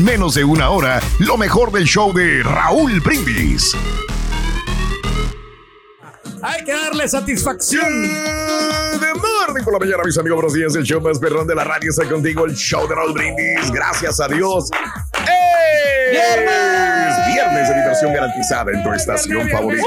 menos de una hora lo mejor del show de Raúl Brindis. Hay que darle satisfacción. De morning por la mañana, mis amigos, buenos días. El show más perrón de la radio está contigo, el show de Raúl Brindis. Gracias a Dios. ¡Eh! ¡Viernes! Viernes de diversión garantizada en tu estación favorita.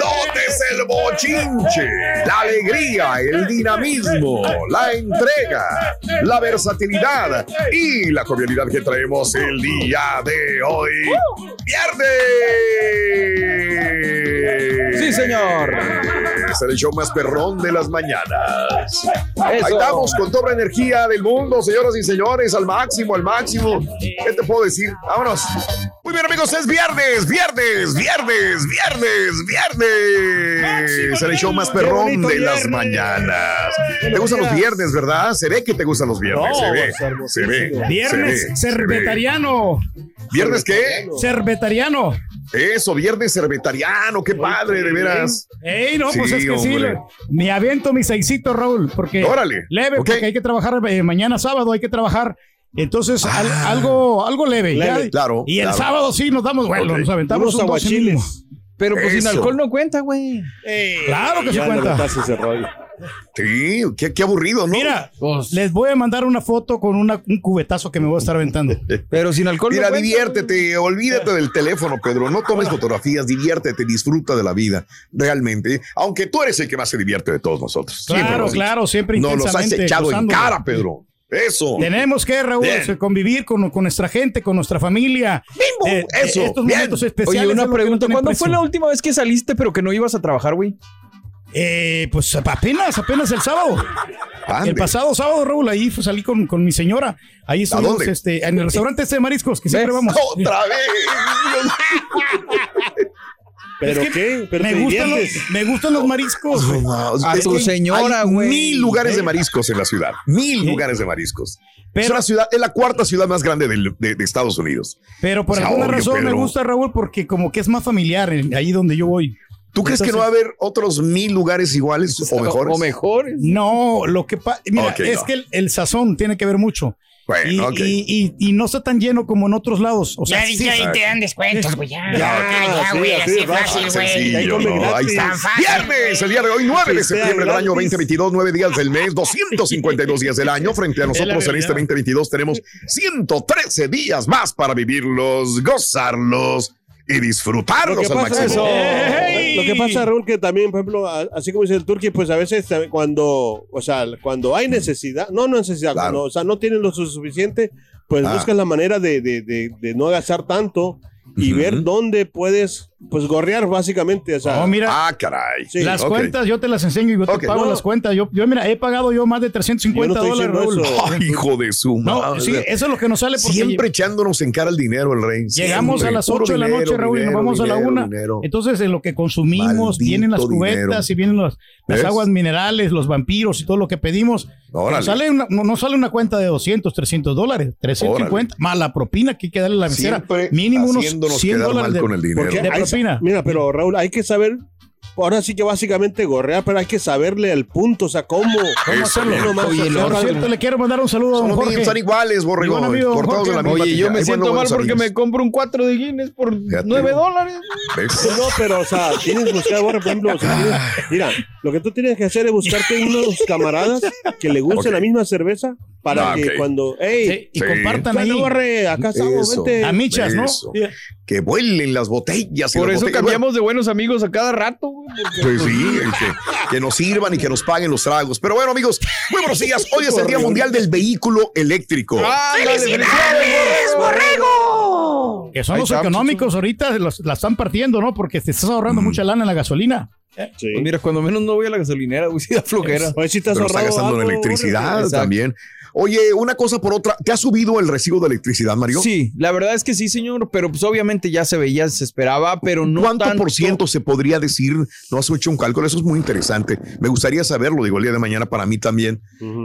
Notes el bochinche, la alegría, el dinamismo, la entrega, la versatilidad y la jovialidad que traemos el día de hoy. ¡Viernes! Sí, señor. Es el show más perrón de las mañanas. Ahí estamos con toda la energía del mundo, señoras y señores, al máximo, al máximo. ¿Qué te puedo decir? Vámonos. Muy bien, amigos, es viernes, viernes, viernes, viernes, viernes. Es el show más perrón de las mañanas. ¿Te gustan los viernes, verdad? Se ve que te gustan los viernes. Se ve. Se ve. Viernes cervetariano. ¿Viernes qué? Cervetariano. Eso, viernes cervetariano, qué padre, de veras. Ey, no, pues es que sí. Me aviento mi seisito, Raúl, porque. Órale. Leve, porque hay que trabajar eh, mañana sábado, hay que trabajar. Entonces, al- algo, algo leve. ya. Claro, Y el claro. sábado sí nos damos, bueno, nos aventamos Unos aguachiles. Pero pues sin alcohol no cuenta, güey. Claro que se Ya no cuenta. metas ese rollo. Sí, qué, qué aburrido, ¿no? Mira, Pues- les voy a mandar una foto con una- un cubetazo que me voy a estar aventando. Pero sin alcohol Mira, no cuenta. diviértete, olvídate del teléfono, Pedro. No tomes fotografías, diviértete, disfruta de la vida, realmente. Aunque tú eres el que más se divierte de todos nosotros. Siempre Claro, dicho. claro, siempre Nos los has echado en cara, Pedro. Eso. Tenemos que, Raúl, Bien. convivir con, con nuestra gente, con nuestra familia. Bimbo, eso, Estos bien. momentos especiales. Oye, una no pregunta. ¿Cuándo precio. fue la última vez que saliste pero que no ibas a trabajar, güey? Eh, pues apenas, apenas el sábado. Ande. El pasado sábado, Raúl, ahí fue- salí con, con mi señora. Ahí estuvimos este, en el restaurante este de mariscos, que siempre ¿Ves? vamos. Otra vez. ¿Pero Es que qué? ¿Pero me, gustan los, me gustan los mariscos. No, A es tu señora, hay güey. Mil lugares de mariscos en la ciudad. Mil lugares de mariscos. es una ciudad, es la cuarta ciudad más grande del- de, de Estados Unidos. Pero por O sea, alguna obvio, razón me gusta, Raúl, porque como que es más familiar en- ahí donde yo voy. ¿Tú crees que no va a haber otros mil lugares iguales o mejores? O mejores. No, lo que pasa, mira, es no. que el, el sazón tiene que ver mucho. Bueno, y, ok. y- y- y no está tan lleno como en otros lados. O sea, Ya, sí, ya, ahí te dan descuentos, güey. Ya, Ya, sí, güey, así fácil, güey. Ahí no, está. Viernes, el día de hoy, 9 de septiembre del año gratis. 2022, 9 días del mes, 252 días del año. Frente a nosotros en este 2022 tenemos 113 días más para vivirlos, gozarlos y Lo disfrutarlos que al máximo. ¡Ey! Lo que pasa, Raúl, que también, por ejemplo, así como dice el Turqui, pues a veces cuando, o sea, cuando hay necesidad, no, no necesidad, Claro. cuando, o sea, no tienen lo suficiente, pues Ah. buscas la manera de, de, de, de no gastar tanto y ver dónde puedes, pues, gorrear básicamente, o sea, No, mira, Ah, caray. Sí. las cuentas yo te las enseño y yo te pago No. las cuentas. Yo, yo, mira, he pagado yo más de Yo 350 no estoy dólares, hijo de su No, madre. sí, eso es lo que nos sale Siempre echándonos en cara el dinero, el rey. llegamos Siempre. a las Puro 8 de la noche, dinero, Raúl, y nos dinero, vamos a la dinero, 1. dinero. Entonces, en lo que consumimos, Maldito vienen las cubetas dinero. y vienen las ¿Ves? aguas minerales, los vampiros y todo lo que pedimos. Órale. Nos sale una, no, no sale una cuenta de 200, 300 dólares, 350, más la propina que hay que darle a la mesera. Siempre Mínimo unos 100 quedar dólares mal de, con el dinero. porque de hay- propina. mira, pero Raúl, hay que saber ahora sí que básicamente gorrear, pero hay que saberle al punto, o sea, cómo. ¿Cómo hacerlo? Oye. Por cierto, le quiero mandar un saludo a Son don Jorge. están iguales, borrego. Cortados de la misma Oye, yo me siento mal porque amigos. me compro un 4 de Guinness por Fíjate. 9 dólares. No, pero, o sea, tienes que buscar, por ejemplo, o sea, tienes- mira, lo que tú tienes que hacer es buscarte unos camaradas que le guste Ok. la misma cerveza para Ah, que cuando, hey, Sí, y Sí. compartan ahí. borre, acá estamos, vente. A michas, ¿no? Que vuelen las botellas. Por las eso botellas. cambiamos de buenos amigos a cada rato. güey, Pues sí, que, que nos sirvan y que nos paguen los tragos. Pero bueno, amigos, muy buenos días. Hoy es el Día Mundial del Vehículo Eléctrico. ¡Ándale, felicidades, borrego! Que son Ahí los económicos ahorita, los- la están partiendo, ¿no? Porque te estás ahorrando mucha lana en la gasolina. Sí. Pues mira, cuando menos no voy a la gasolinera, güey, sí da flojera. Oye, si has Pero está gastando en algo, electricidad borre. Exacto. Oye, una cosa por otra. ¿Te ha subido el recibo de electricidad, Mario? Sí, la verdad es que sí, señor, pero pues obviamente ya se veía, se esperaba, pero no ¿Cuánto tanto. por ciento se podría decir? No has hecho un cálculo, eso es muy interesante. Me gustaría saberlo, digo, el día de mañana para mí también.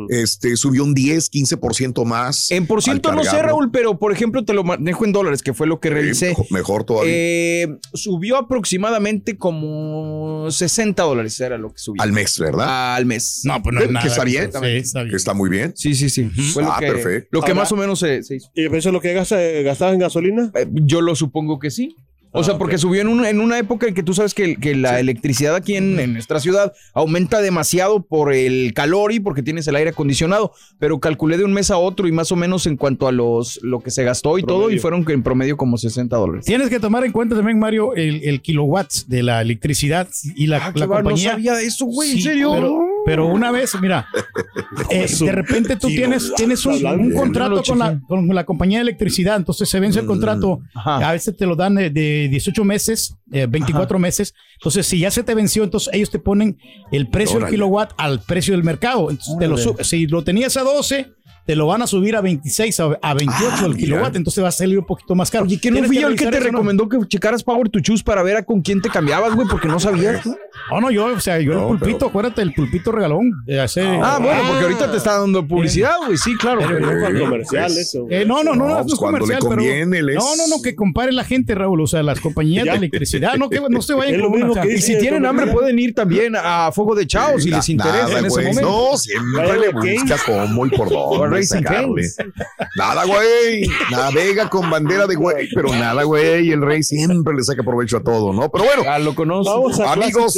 Este subió un 10, 15% más. En por ciento no sé. Raúl, pero por ejemplo te lo manejo en dólares, que fue lo que revisé. mejor- mejor todavía. Eh, subió aproximadamente como 60 dólares, era lo que subió. al mes, ¿verdad? Al mes. No, pues no ¿Que es nada. está bien? Sí, está bien. que está muy bien. Sí, sí, sí. Fue lo Ah, que, perfecto. Lo que Ahora- más o menos se, se hizo. ¿Y eso es lo que gasta- gastabas en gasolina? Eh, yo lo supongo que sí. O Ah, sea, porque ok. subió en, un- en una época en que tú sabes que, que la electricidad aquí en, en nuestra ciudad aumenta demasiado por el calor y porque tienes el aire acondicionado. Pero calculé de un mes a otro y más o menos en cuanto a los lo que se gastó y todo, y fueron que en promedio como 60 dólares. Tienes que tomar en cuenta también, Mario, el, el kilowatts de la electricidad y la, Ah, la va, compañía. No sabía de eso, güey, Sí, ¿en serio? Pero, pero una vez, mira, eh, de repente tú tienes, tienes un, contrato con la, con la compañía de electricidad, entonces se vence el contrato, Ajá. a veces te lo dan de, de 18 meses, eh, 24 meses, entonces si ya se te venció, entonces ellos te ponen el precio del kilowatt al precio del mercado, entonces te lo si lo tenías a 12, te lo van a subir a 26, a, a 28 Ah, el mira. kilowatt, entonces va a salir un poquito más caro. Oye, que no fui yo el que te eso, ¿no? recomendó que checaras Power to Choose para ver a con quién te cambiabas, güey, porque no sabías. tú? No, no, yo, o sea, yo No, el pulpito, pero- acuérdate, el pulpito regalón. de hace- Ah, bueno, porque ahorita te está dando publicidad, güey, sí, claro. Pero no fue Eh, comercial pues, eso. Eh, no, no, no, no, No, es le comercial, pero- No, no, no, que compare la gente, Raúl, o sea, las compañías de electricidad, no que no se vayan con una, mismo o sea, que Y si tienen hambre pueden ir también a Fuego de Chao si Na- les interesa en ese momento. No, siempre le busca cómo y por dónde Racing. Canes. Nada, güey. Navega con bandera de güey, pero nada, güey. El rey siempre le saca provecho a todo, ¿no? Pero bueno, Ah, lo conozco. Vamos a Amigos.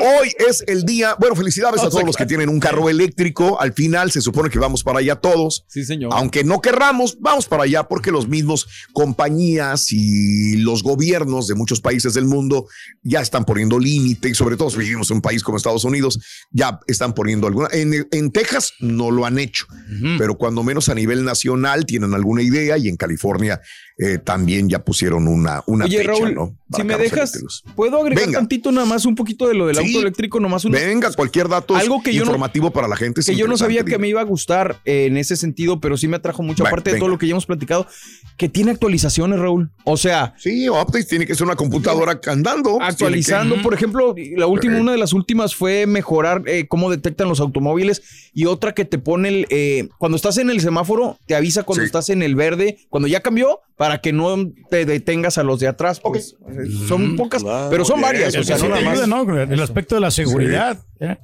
Hoy es el día, bueno, felicidades a todos los que tienen un carro eléctrico. Al final se supone que vamos para allá todos. Sí, señor. Aunque no querramos, vamos para allá porque los mismos compañías y los gobiernos de muchos países del mundo ya están poniendo límite y sobre todo si vivimos en un país como Estados Unidos, ya están poniendo alguna. En, en Texas no lo han hecho, pero cuando menos a nivel nacional tienen alguna idea y en California eh, también ya pusieron una, una Oye, fecha, Raúl, ¿no? Si me dejas. ¿puedo agregar Venga. tantito nada más un poquito de lo del Sí. auto eléctrico? Nomás unos- Venga, cualquier dato Algo que yo no- informativo para la gente. que yo no sabía que me iba a gustar eh, en ese sentido, pero sí me atrajo mucho, aparte de todo lo que ya hemos platicado, que tiene actualizaciones, Raúl. O sea, Sí, updates tiene que ser una computadora andando. pues, actualizando, por ejemplo, la última, una de las últimas fue mejorar eh, cómo detectan los automóviles y otra que te pone el, cuando estás en el semáforo, te avisa cuando Sí. estás en el verde, cuando ya cambió, para que no te detengas a los de atrás. Pues. Son pocas, pero son varias. O el sea, no nada más. ayuda, ¿no? El aspecto de la seguridad. ¿eh?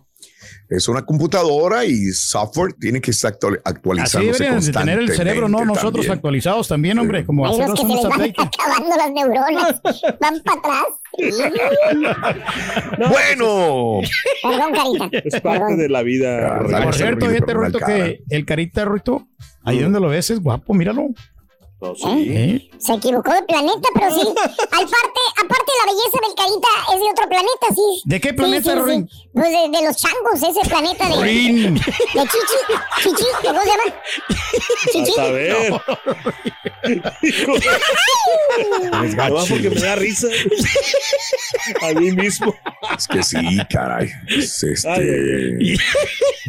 Es una computadora y software tiene que estar actual- Así actualizándose deberían de tener el cerebro, no nosotros también. actualizados también, hombre, como Hay hacernos unos van updates. acabando las neuronas. Van para atrás. Bueno, Perdón, carita. Es parte Perdón. de la vida. Ah, Por cierto, fíjate, Ruito, que el carita, Ruito, ahí donde lo ves es guapo, míralo. No, sí. ¿eh? Se equivocó de planeta, pero sí. Aparte, aparte la belleza del carita es de otro planeta, sí. ¿De qué planeta, sí, Ruin? sí. Pues de, de los changos, ese planeta de, Ruin. de Chichi. Chichi, ¿cómo se llama? Chichi. A ver. Nomás porque me da risa. A mí mismo. es que sí, caray. Es este.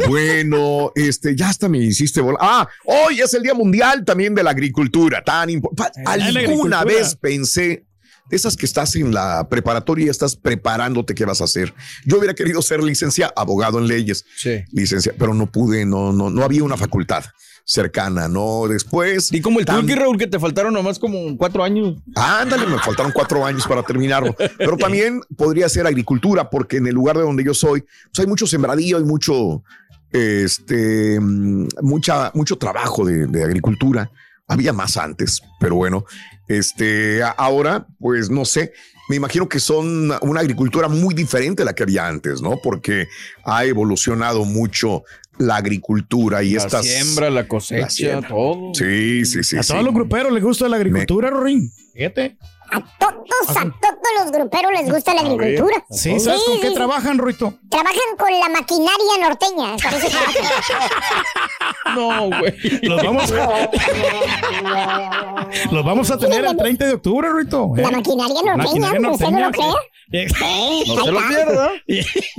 Bueno, este, ya hasta me hiciste volar. Ah, hoy es el Día Mundial también de la Agricultura, tan importante. la ¿Alguna vez pensé esas que estás en la preparatoria y estás preparándote qué vas a hacer. Yo hubiera querido ser licenciado, abogado en leyes, Sí. pero no pude, no, no, no había una facultad cercana, no. Después. Y como el Turkey, Raúl, que te faltaron nomás como cuatro años. Ándale, me faltaron cuatro años para terminarlo. Pero también podría ser agricultura, porque en el lugar de donde yo soy, pues hay mucho sembradío, hay mucho, este, mm, mucha, mucho trabajo de, de agricultura. Había más antes, pero bueno, este, ahora, pues no sé. Me imagino que son una agricultura muy diferente a la que había antes, ¿no? Porque ha evolucionado mucho la agricultura y La estas. siembra, la la cosecha, siembra. todo. Sí, sí, sí. a sí. todos los gruperos les gusta la agricultura, Rorín. Fíjate. A todos, a todos los gruperos les gusta la agricultura. Sí, ¿sabes con qué sí. trabajan, Ruito? Trabajan con la maquinaria norteña. No, güey. Los vamos a, los vamos a tener el 30 de octubre, Ruito. ¿eh? La maquinaria norteña, Maquinaria ¿usted no lo cree? Eh, No se lo pierda.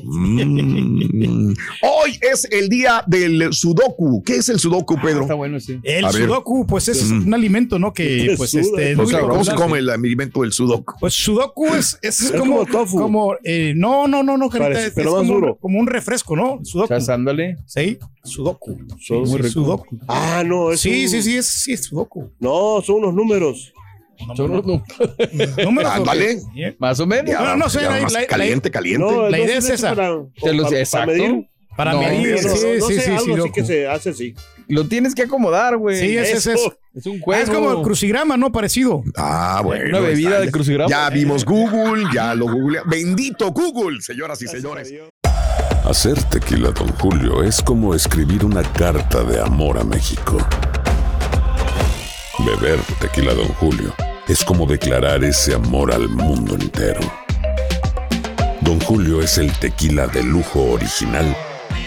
Mm. Hoy es el día del sudoku. ¿Qué es el sudoku, Pedro? Está bueno, sí. El A ver. sudoku, pues es un alimento, ¿no? Que, pues, este, es O muy sea, ¿cómo se come el alimento del sudoku? Pues sudoku es, es, Es como, como tofu. como, eh, no, no, no, no, Parece, es, pero es más como, duro. como un refresco, ¿no? Sudoku. Sí, sudoku. Sí, Muy sí, rico. sudoku. Ah, no, es Sí, un- sí, sí, es, sí, es sudoku. No, son unos números. Son unos Números, Ándale. Más o menos. Ya, No, no sé, caliente, caliente. No, La idea es es esa. Para, Te lo- para- para exacto. medir. Para No, medir, No, no, sí, no sí, sé, sí, algo así sudoku. que se hace así. Lo tienes que acomodar, güey. Sí, ese es Eso. Es un Ah, juego. es como el crucigrama, ¿no? Parecido. Ah, bueno. Una bebida está. de crucigrama. Ya vimos Google, ya lo Google. Bendito Google, señoras y señores. Hacer tequila, Don Julio, es como escribir una carta de amor a México. Beber tequila, Don Julio, es como declarar ese amor al mundo entero. Don Julio es el tequila de lujo original,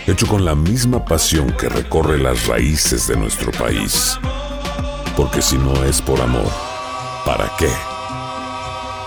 hecho con la misma pasión que recorre las raíces de nuestro país. Porque si no es por amor, ¿para qué?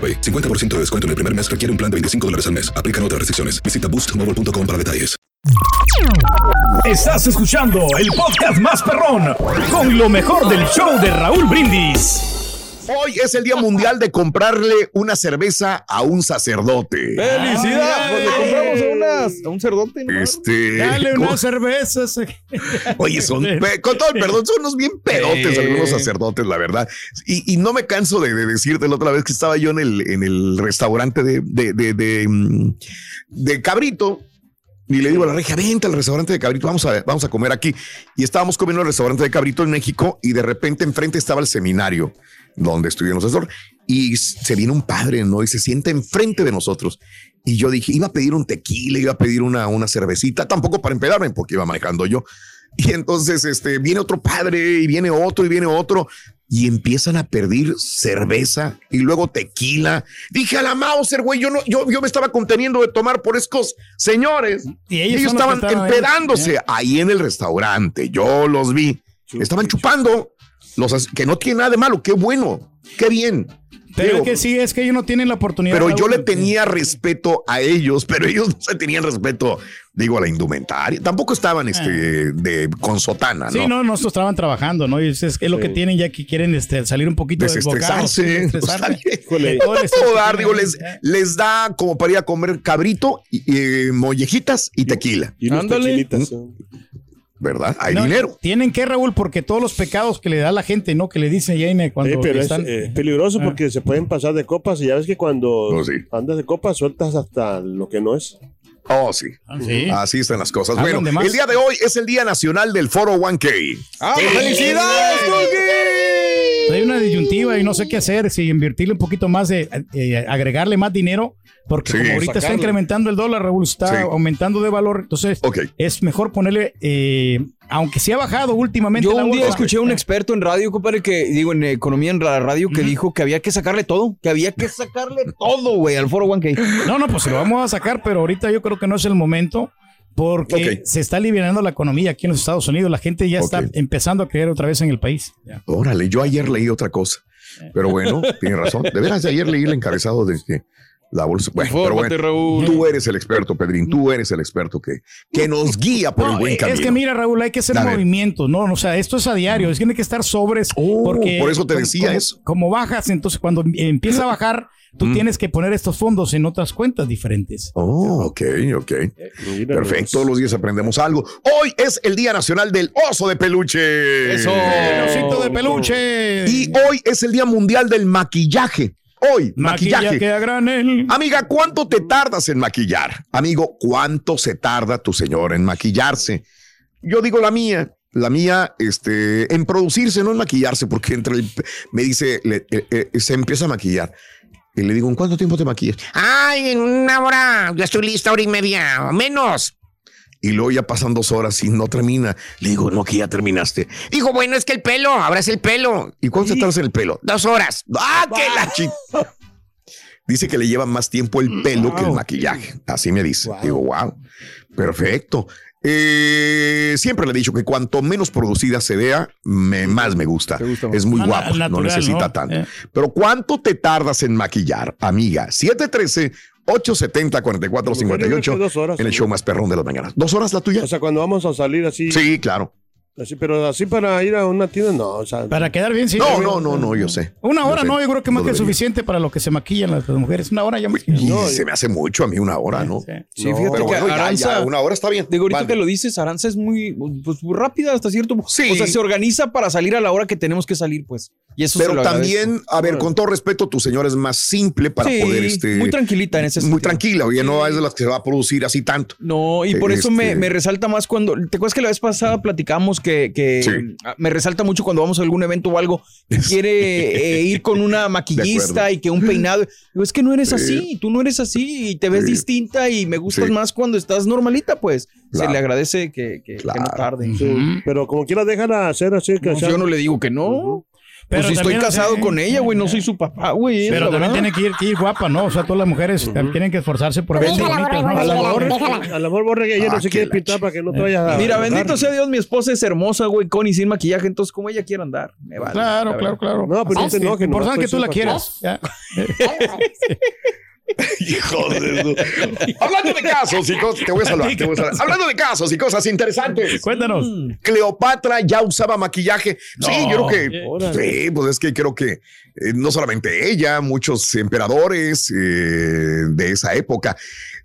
AroPay. 50% de descuento en el primer mes requiere un plan de 25 dólares al mes. Aplican otras restricciones. Visita boostmobile.com para detalles. Estás escuchando el podcast más perrón con lo mejor del show de Raúl Brindis. Hoy es el Día Mundial de comprarle una cerveza a un sacerdote. ¡Felicidad! A, unas, un cerdote. ¿no? Este. Dale ¿cómo? una cerveza. Oye, son, con todo el perdón, son unos bien pedotes algunos sacerdotes, la verdad. Y, y no me canso de, de decirte la otra vez que estaba yo en el, en el restaurante de, de, de, de, mm, de Cabrito. Y le digo a la regia, vente al restaurante de Cabrito, vamos a, vamos a comer aquí. Y estábamos comiendo en el restaurante de Cabrito en México y de repente enfrente estaba el seminario donde estudiamos asesor y se viene un padre, ¿no? Y se sienta enfrente de nosotros. Y yo dije, iba a pedir un tequila, iba a pedir una, una cervecita, tampoco para empedarme porque iba manejando yo. Y entonces este, viene otro padre y viene otro y viene otro y empiezan a pedir cerveza y luego tequila. Dije a la Mauser, güey, yo, no, yo, yo me estaba conteniendo de tomar por estos señores. Y ellos estaban empedándose ahí en el restaurante. Yo los vi. Estaban chupando. Los, que no tiene nada de malo. Qué bueno. Qué bien. Pero Digo, es que sí, es que ellos no tienen la oportunidad. pero yo le tenía respeto a ellos, pero ellos no se tenían respeto, digo, a la indumentaria. Tampoco estaban este, de, con sotana, Ah. Sí, ¿no? no, nosotros estaban trabajando, ¿no? Y es, es lo que tienen ya que quieren este, salir un poquito desbocados, Desestresarse. desestresarse. Híjole. Todo que dar, digo, les, les da como para ir a comer cabrito, y, y, mollejitas y tequila, Y unos Ándale. ¿Verdad? Hay No, dinero. Tienen que, Raúl, porque todos los pecados que le da la gente, ¿no? Que le dicen Jaime cuando Eh, pero es están. eh, peligroso Ah. porque se pueden pasar de copas y ya ves que cuando No, sí. andas de copas sueltas hasta lo que no es. Oh, sí. Ah, sí. Así están las cosas. Bueno, el día de hoy es el Día Nacional del Foro 1K. ¡Ah, felicidades, Turkey! Una disyuntiva y no sé qué hacer, si invertirle un poquito más de, eh, agregarle más dinero, porque Sí. como ahorita está Sacarle. incrementando el dólar, Raúl, está Sí. aumentando de valor, entonces Ok. es mejor ponerle, eh, aunque sí ha bajado últimamente Yo la un día bolsa. escuché a un experto en radio, compadre, que digo en economía en la radio, que dijo que había que sacarle todo, que había que sacarle todo, güey, al foro 1K. No, no, pues se lo vamos a sacar, pero ahorita yo creo que no es el momento. Porque se está aliviando la economía aquí en los Estados Unidos. La gente ya está empezando a creer otra vez en el país. Ya. Órale, yo ayer leí otra cosa. Pero bueno, tiene razón. De veras, ayer leí el encabezado de que la bolsa. Bueno, pero Infórmate, bueno, Raúl. tú eres el experto, Pedrín. Tú eres el experto que, que nos guía por No, el buen eh, camino. es que mira, Raúl, hay que hacer movimientos, ¿no? O sea, esto es a diario, es que tiene que estar sobres. Oh, porque por eso te como- decía como- eso. Como bajas, entonces cuando empieza a bajar, tú Mm. tienes que poner estos fondos en otras cuentas diferentes. Oh, ok, ok. Mira Perfecto, todos los días aprendemos algo. Hoy es el Día Nacional del Oso de Peluche. Eso. El osito de peluche. Y hoy es el Día Mundial del Maquillaje. Hoy, maquillaje. Maquillaje a granel. Amiga, ¿cuánto te tardas en maquillar? Amigo, ¿cuánto se tarda tu señora en maquillarse? Yo digo la mía. La mía, este, en producirse, no en maquillarse, porque entre el, me dice, le- eh, eh, se empieza a maquillar. Y le digo, ¿en cuánto tiempo te maquillas? Ay, en una hora, ya estoy lista, hora y media, o menos. Y luego ya pasan dos horas y no termina. Le digo, no, que ya terminaste. Dijo, bueno, es que el pelo, ahora es el pelo. ¿Y cuánto se tarda el pelo? Dos horas. ¡Ah, qué la chi Dice que le lleva más tiempo el pelo que el maquillaje. Así me dice. Digo, wow, perfecto. Eh, siempre le he dicho que cuanto menos producida se vea, más me gusta. Es muy ah, guapo, no necesita tanto. Eh. Pero ¿cuánto te tardas en maquillar, amiga? 713 870-4458 en el show más perrón de las mañanas. ¿Dos horas la tuya? O sea, cuando vamos a salir así. Sí, claro así, pero así para ir a una tienda, no, o sea, Para quedar bien, sí. No, no, no, no, yo sé. Una hora, sé. no, yo creo que más que suficiente para lo que se maquillan las mujeres. Una hora ya más. Y No, se me hace mucho a mí una hora, ¿no? Sí. Sí, No, fíjate Pero que bueno, Aranza, ya, una hora está bien. Digo, ahorita Vale. que lo dices, Aranza es muy pues, muy rápida hasta cierto punto. Sí. O sea, se organiza para salir a la hora que tenemos que salir, pues. Y eso Pero también, a ver, con todo respeto, tu señora es más simple para Sí, poder, este... muy tranquilita en ese Muy sentido. tranquila, oye, no es de las que se va a producir así tanto. No, y por eso Este- me, me resalta más cuando. ¿Te acuerdas que la vez pasada platicamos que, que Sí. ah, me resalta mucho cuando vamos a algún evento o algo? que Quiere eh, ir con una maquillista y que un peinado. Digo, es que no eres así, tú no eres así y te ves Sí. distinta y me gustas Sí. más cuando estás normalita, pues. Claro. Se le agradece que, que- que Claro. no tarde. sí, pero como quiera déjala hacer así, que No, sea- yo no le digo que no. Pero pues si estoy casado sí. con ella, güey, no soy su papá, güey. Pero también verdad. tiene que ir, que ir guapa, ¿no? O sea, todas las mujeres tienen que esforzarse por verse bonitas, borre, ¿no? a la Déjala, mejor, déjala. a la mejor borre que ella Ah, no se quiere pintar para que no te vaya a Mira, bendito sea Dios, mi esposa es hermosa, güey, con y sin maquillaje, entonces como ella quiera andar, me vale. Claro, la claro, claro. No, pero no te enojes, Importante nomás que tú la pues, quieras. Hijo de su- Hablando de casos y cosas, te voy a salvar, te voy a salvar. Hablando de casos y cosas interesantes. Cuéntanos. Cleopatra ya usaba maquillaje. Sí, yo creo que. Órale. Sí, pues es que creo que eh, no solamente ella, muchos emperadores eh, de esa época.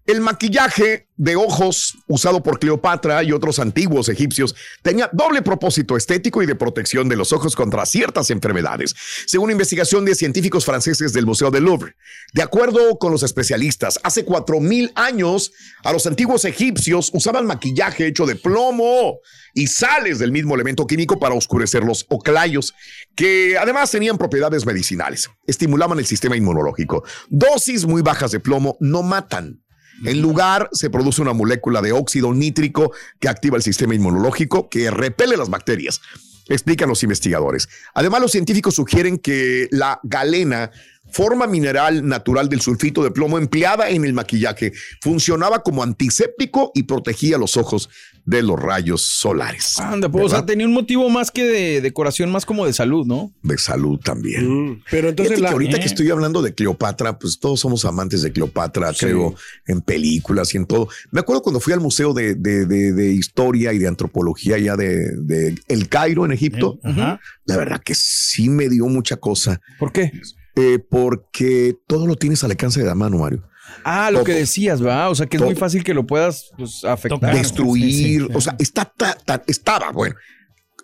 El maquillaje de ojos usado por Cleopatra y otros antiguos egipcios tenía doble propósito estético y de protección de los ojos contra ciertas enfermedades, según investigación de científicos franceses del Museo del Louvre. De acuerdo con los especialistas, hace 4000 años a los antiguos egipcios usaban maquillaje hecho de plomo y sales del mismo elemento químico para oscurecer los oclayos, que además tenían propiedades medicinales. Estimulaban el sistema inmunológico. Dosis muy bajas de plomo no matan. En lugar, se produce una molécula de óxido nítrico que activa el sistema inmunológico que repele las bacterias, explican los investigadores. Además, los científicos sugieren que la galena, forma mineral natural del sulfito de plomo empleada en el maquillaje, funcionaba como antiséptico y protegía los ojos de los rayos solares. Anda, pues, o sea, ¿Verdad? tenía un motivo más que de decoración, más como de salud, ¿no? De salud también. Mm, Pero entonces la, que ahorita eh. que estoy hablando de Cleopatra, pues todos somos amantes de Cleopatra, creo, en películas y en todo. Me acuerdo cuando fui al Museo de, de- de- de Historia y de Antropología ya de, de El Cairo, en Egipto. Ajá. La verdad que sí me dio mucha cosa, ¿Por qué? Eh, porque todo lo tienes al alcance de la mano, Mario. Ah, lo Todo. que decías, va. O sea, que es Todo. muy fácil que lo puedas pues, afectar. Tocar. Destruir, sí, sí, o sea, está, ta- ta- estaba, bueno.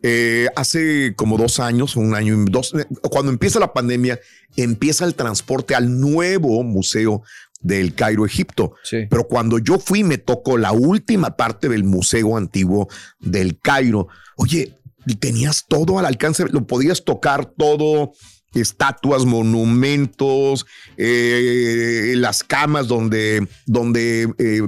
eh, hace como dos años, un año y dos, cuando empieza la pandemia, empieza el transporte al nuevo museo del Cairo, Egipto. Sí. Pero cuando yo fui, me tocó la última parte del museo antiguo del Cairo. Oye, tenías todo al alcance, lo podías tocar todo, estatuas, monumentos, eh, las camas donde, donde eh,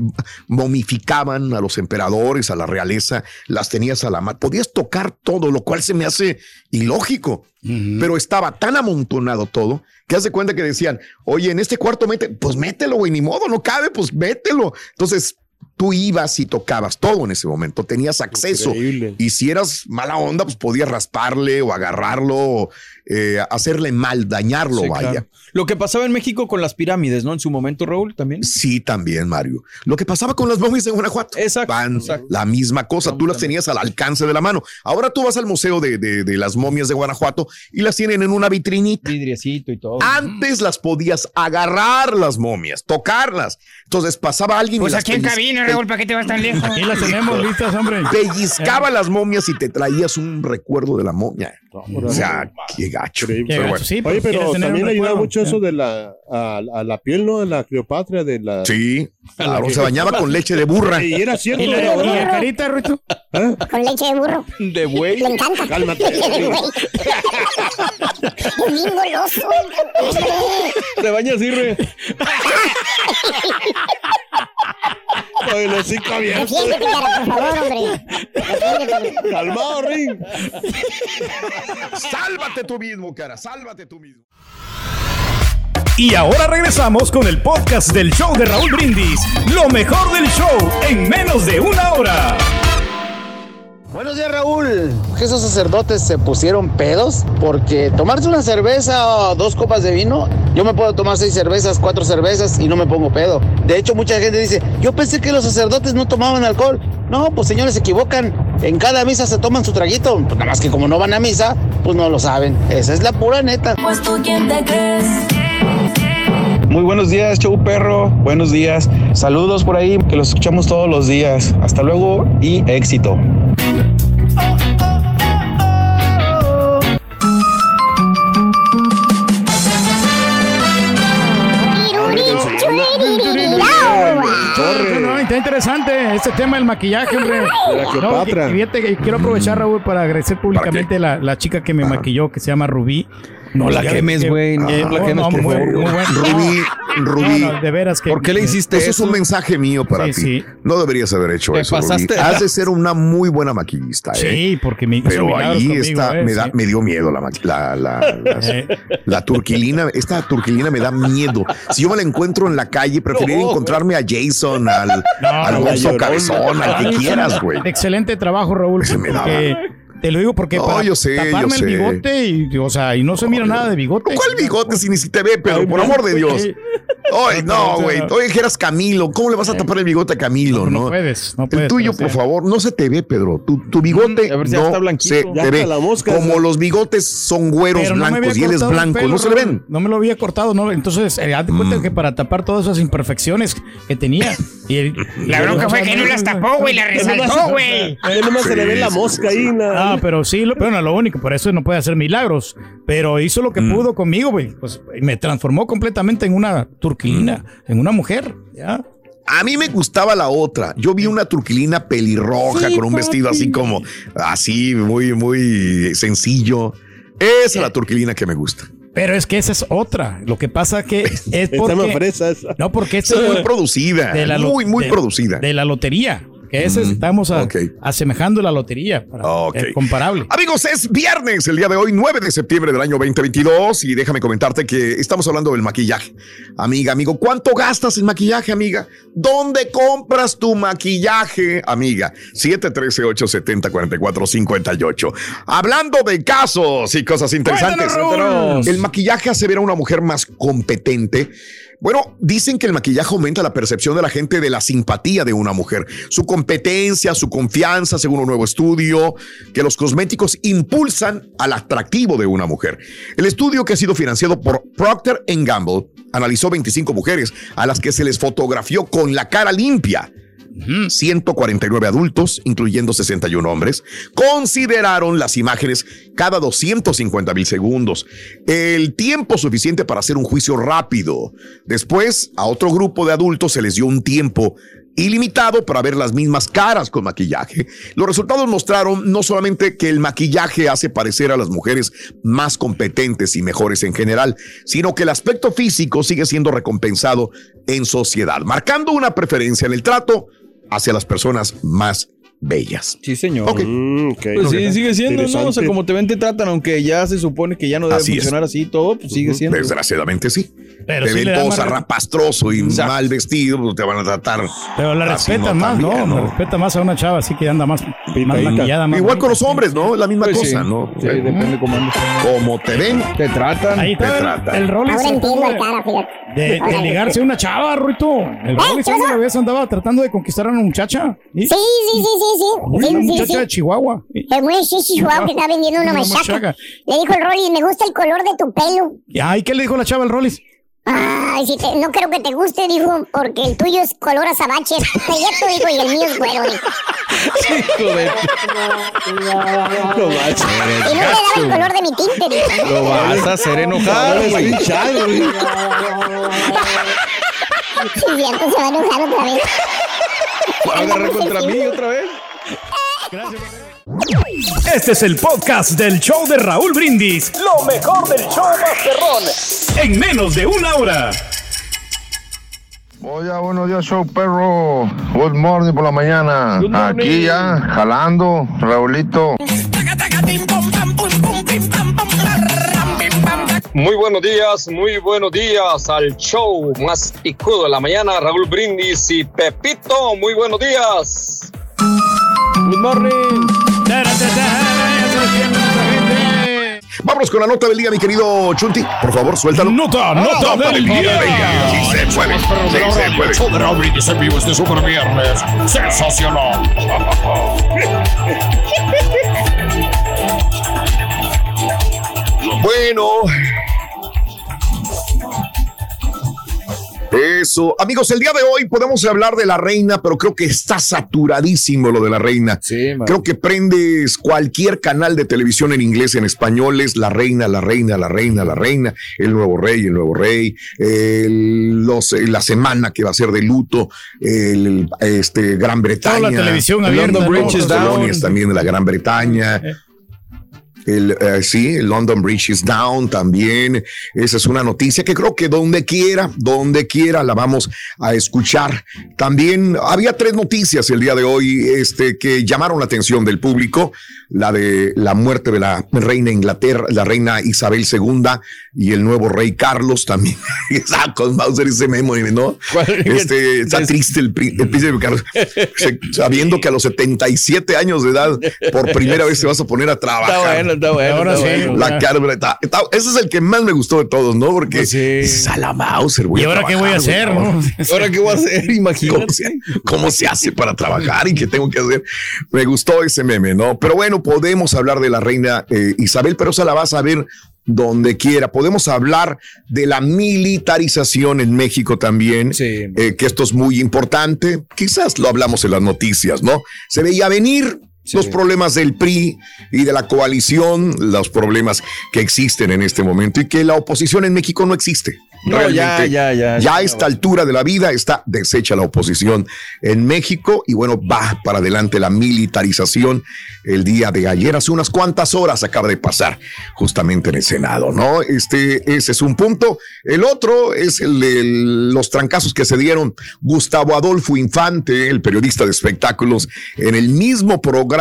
momificaban a los emperadores, a la realeza, las tenías a la mano. Podías tocar todo, lo cual se me hace ilógico. Pero estaba tan amontonado todo que hace cuenta que decían, oye, en este cuarto mete, pues mételo, güey, ni modo, no cabe, pues mételo. Entonces, tú ibas y tocabas todo en ese momento, tenías acceso. Increíble. Y si eras mala onda, pues podías rasparle o agarrarlo, eh, hacerle mal, dañarlo, Sí, vaya. claro. Lo que pasaba en México con las pirámides, ¿no? En su momento, Raúl, también. Sí, también, Mario. Lo que pasaba con las momias de Guanajuato. Exacto, Van, exacto. La misma cosa, tú las tenías al alcance de la mano. Ahora tú vas al museo de, de- de las momias de Guanajuato y las tienen en una vitrinita. Vidriecito y todo. Antes las podías agarrar las momias, tocarlas. Entonces pasaba alguien Pues y las aquí en cabina, Raúl, ¿para qué te vas tan lejos? Aquí las tenemos listas, hombre. pellizcaba las momias y te traías un recuerdo de la momia. O sea, qué gacho. Increíble. Pero bueno. Sí, Oye, pues, quieres pero también un ayuda recuerdo. mucho eso de la a, a la piel, ¿no? De la Cleopatra, de la. Sí, claro, se bañaba con leche de burra. Y era cierto. ¿Y la, y la carita, Ruito? Con leche de burro. De güey. Le encanta. Cálmate. Es bien goloso. Te bañas así, re. Oye, los cinco abiertos. Defiéndete, cara, por favor, hombre. Calmado, Ring. Sálvate tú mismo, cara, sálvate tú mismo. Y ahora regresamos con el podcast del show de Raúl Brindis. Lo mejor del show en menos de una hora. Buenos días, Raúl. Que esos sacerdotes se pusieron pedos porque tomarse una cerveza o dos copas de vino, yo me puedo tomar seis cervezas, cuatro cervezas y no me pongo pedo. De hecho, mucha gente dice, yo pensé que los sacerdotes no tomaban alcohol. No, pues señores, se equivocan. En cada misa se toman su traguito. Pues nada más que como no van a misa, pues no lo saben. Esa es la pura neta. Pues tú quién te crees. Muy buenos días, show perro. Buenos días. Saludos por ahí, que los escuchamos todos los días. Hasta luego y éxito. Está interesante este tema del maquillaje, hombre. No, y- y fíjate quiero aprovechar, Raúl, para agradecer públicamente la, la chica que me maquilló, que se llama Rubí. No la quemes, que- güey, no eh, la quemes, por muy, favor. muy bueno. Rubí, Rubí. No, no, de veras que. ¿Por qué le hiciste Eso es un mensaje mío para Sí, ti. sí. No deberías haber hecho Te eso. Rubí. pasaste de Has de ser una muy buena maquillista. ¿eh? Sí, porque me hizo Pero ahí conmigo, está, eh, me, da, sí. me dio miedo la, la, la, las- Eh. la turquilina. Esta turquilina me da miedo. Si yo me la encuentro en la calle, preferiría No, encontrarme a Jason, al, al Gonzo. Cabezón, al que quieras, güey. Excelente trabajo, Raúl. Se me daba. Te lo digo porque No, para yo sé, taparme yo el sé. bigote y, o sea, y no se mira nada de bigote. ¿Cuál bigote si ni si te ve, Pedro? Ay, Por no, amor de Dios. Ay, no, güey. Oye, eras Camilo. ¿Cómo le vas a tapar el bigote a Camilo, No, no? no puedes, no El puedes, tuyo, por favor, no se te ve, Pedro. Tu, tu bigote A ver si ya no está blanquito. se Ya te ve. la mosca Como los bigotes son güeros Pero blancos y él es blanco, pelo, no se le ven. No me lo había cortado, ¿no? Entonces, eh, haz de cuenta que para tapar todas esas imperfecciones que tenía. Y el- La bronca fue que no las tapó, güey, las resaltó, güey. A él nomás se le ve la mosca ahí. nada. Ah, pero sí, lo, pero no, lo único, por eso no puede hacer milagros. Pero hizo lo que Mm. pudo conmigo, güey. Pues me transformó completamente en una turquilina, en una mujer. ¿ya? A mí me gustaba la otra. Yo vi una turquilina pelirroja Sí, con un vestido así como así, muy, muy sencillo. Esa es la turquilina que me gusta. Pero es que esa es otra. Lo que pasa que es Está más porque. No, porque esta es muy producida. de la lo- muy, muy de- producida. De la lotería. Que ese estamos a- asemejando la lotería. Para, Ok. es comparable. Amigos, es viernes, el día de hoy, 9 de septiembre del año 2022. Y déjame comentarte que estamos hablando del maquillaje. Amiga, amigo, ¿cuánto gastas en maquillaje, amiga? ¿Dónde compras tu maquillaje, amiga? 713-870-4458. Hablando de casos y cosas interesantes. El maquillaje hace ver a una mujer más competente. Bueno, dicen que el maquillaje aumenta la percepción de la gente de la simpatía de una mujer, su competencia, su confianza, según un nuevo estudio, que los cosméticos impulsan al atractivo de una mujer. El estudio que ha sido financiado por Procter Gamble analizó 25 mujeres a las que se les fotografió con la cara limpia. 149 adultos, incluyendo 61 hombres, consideraron las imágenes cada 250 mil segundos, el tiempo suficiente para hacer un juicio rápido. Después, a otro grupo de adultos se les dio un tiempo ilimitado para ver las mismas caras con maquillaje. Los resultados mostraron no solamente que el maquillaje hace parecer a las mujeres más competentes y mejores en general, sino que el aspecto físico sigue siendo recompensado en sociedad, marcando una preferencia en el trato hacia las personas más bellas. Sí, señor. Ok. Pues sí, sigue siendo, ¿no? O sea, como te ven, te tratan, aunque ya se supone que ya no debe Así es. funcionar así y todo, pues sigue siendo. Desgraciadamente sí. Pero te sí ven todo zarrapastroso y mal vestido, pues te van a tratar. Pero la así, respetan más, ¿no? La respeta más a una chava así que anda más, más maquillada, más Igual con los hombres, ¿no? La misma Pues sí. cosa, ¿no? Sí, depende cómo andes. Como te ven, Te tratan. Ahí te el, tratan. el cara, fíjate. de, de, ligarse a una chava, Ruito. El vez andaba tratando de conquistar a una muchacha. ¿sí? Sí, sí, sí, sí, sí. Una Sí, sí, muchacha de sí. Chihuahua. ¿sí? El güey sí, Chihuahua que está vendiendo una Una machaca. machaca. Le dijo el Rolly, me gusta el color de tu pelo. Y, Ay, ¿qué le dijo la chava al Rollis? Ay, si te- no creo que te guste, dijo, porque el tuyo es color azabache. Prieto, dijo, y el mío es güero, dijo. Hijo de- Lo vas Y no le daba el color de mi tinte, dijo. Lo vas a hacer enojar, güey. Sí, cierto, se va a enojar otra vez. Agarra contra mí otra vez. Este es el podcast del show de Raúl Brindis. Lo mejor del show Masterrón. En menos de una hora. Oye, buenos días, show perro. Good morning por la mañana. Aquí ya, jalando, Raulito. Muy buenos días, muy buenos días al show más picudo de la mañana, Raúl Brindis y Pepito, muy buenos días. Good morning. Vámonos con la nota del día, mi querido Chunti. Por favor, suéltalo. Nota, nota del día. Sí se puede. Sí se puede. show de Raúl Brindis en vivo este super viernes. Sensacional. Bueno. Eso. Amigos, el día de hoy podemos hablar de la reina, pero creo que está saturadísimo lo de la reina. creo que prendes cualquier canal de televisión en inglés, en español, es la reina, la reina, la reina, la reina, el nuevo rey, el nuevo rey, el- los- la semana que va a ser de luto, el, este, Gran Bretaña. Toda la televisión el abierta, London colonias también de la Gran Bretaña. El, eh, sí, el London Bridge is down también. Esa es una noticia que creo que donde quiera, donde quiera la vamos a escuchar. También había tres noticias el día de hoy este, que llamaron la atención del público. La de la muerte de la reina Inglaterra, la reina Isabel II y el nuevo rey Carlos también. Está con Mauser ese memo, ¿no? Este, está triste el, el príncipe Carlos. Se- Sabiendo que a los 77 años de edad, por primera vez te vas a poner a trabajar. Está bueno, está bueno. Ahora está sí. bueno. La cara, está- está- ese es el que más me gustó de todos, ¿no? Porque dices, a la Mauser, voy ¿Y ahora qué voy a hacer, güey, no? ¿Ahora qué voy a hacer? ¿Cómo Imagínate. se, cómo se hace para trabajar y qué tengo que hacer? Me gustó ese meme, ¿no? Pero bueno, podemos hablar de la reina eh, Isabel, pero esa la vas a ver donde quiera. Podemos hablar de la militarización en México también, eh, que esto es muy importante. Quizás lo hablamos en las noticias, ¿no? Se veía venir. Los problemas del PRI y de la coalición, los problemas que existen en este momento y que la oposición en México no existe. No, Realmente, ya, ya, Ya ya. a esta altura de la vida está deshecha la oposición en México y bueno, va para adelante la militarización el día de ayer, hace unas cuantas horas acaba de pasar justamente en el Senado, ¿no? Este, ese es un punto. El otro es el de los trancazos que se dieron Gustavo Adolfo Infante, el periodista de espectáculos, en el mismo programa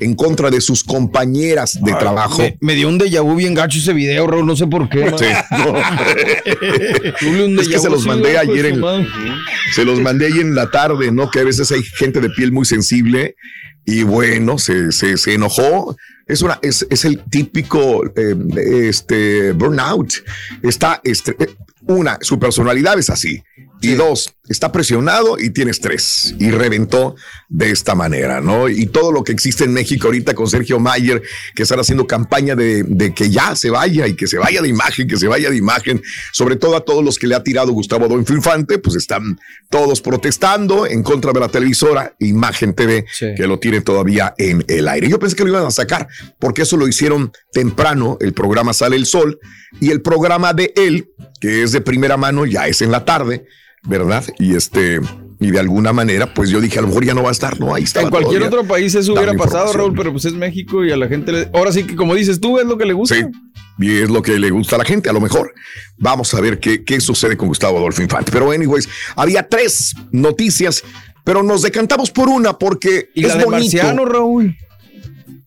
en contra de sus compañeras de trabajo. Me, me dio un déjà vu bien gacho ese video, Raúl, no sé por qué. Sí, Es que déjà se los mandé ayer en, se los mandé ayer en la tarde, ¿no? Que a veces hay gente de piel muy sensible y bueno, se, se, se enojó. Es una, es, es el típico eh, este burnout. Está este, eh, una, su personalidad es así. Y dos, está presionado y tiene estrés y reventó de esta manera, ¿no? Y todo lo que existe en México ahorita con Sergio Mayer, que están haciendo campaña de, de que ya se vaya y que se vaya de imagen, que se vaya de imagen, sobre todo a todos los que le ha tirado Gustavo Adolfo Infante, pues están todos protestando en contra de la televisora Imagen TV, que lo tiene todavía en el aire. Yo pensé que lo iban a sacar, porque eso lo hicieron temprano, el programa Sale el Sol, y el programa de él, que es de primera mano, ya es en la tarde, ¿verdad? Y este, y de alguna manera, pues yo dije, a lo mejor ya no va a estar, ¿no? Ahí está. En cualquier otro país eso hubiera pasado, Raúl, pero pues es México y a la gente le... Ahora sí que como dices tú, es lo que le gusta. Sí, y es lo que le gusta a la gente, a lo mejor. Vamos a ver qué, qué sucede con Gustavo Adolfo Infante. Pero, anyways, había tres noticias, pero nos decantamos por una porque Y es la de bonito. Marciano, Raúl.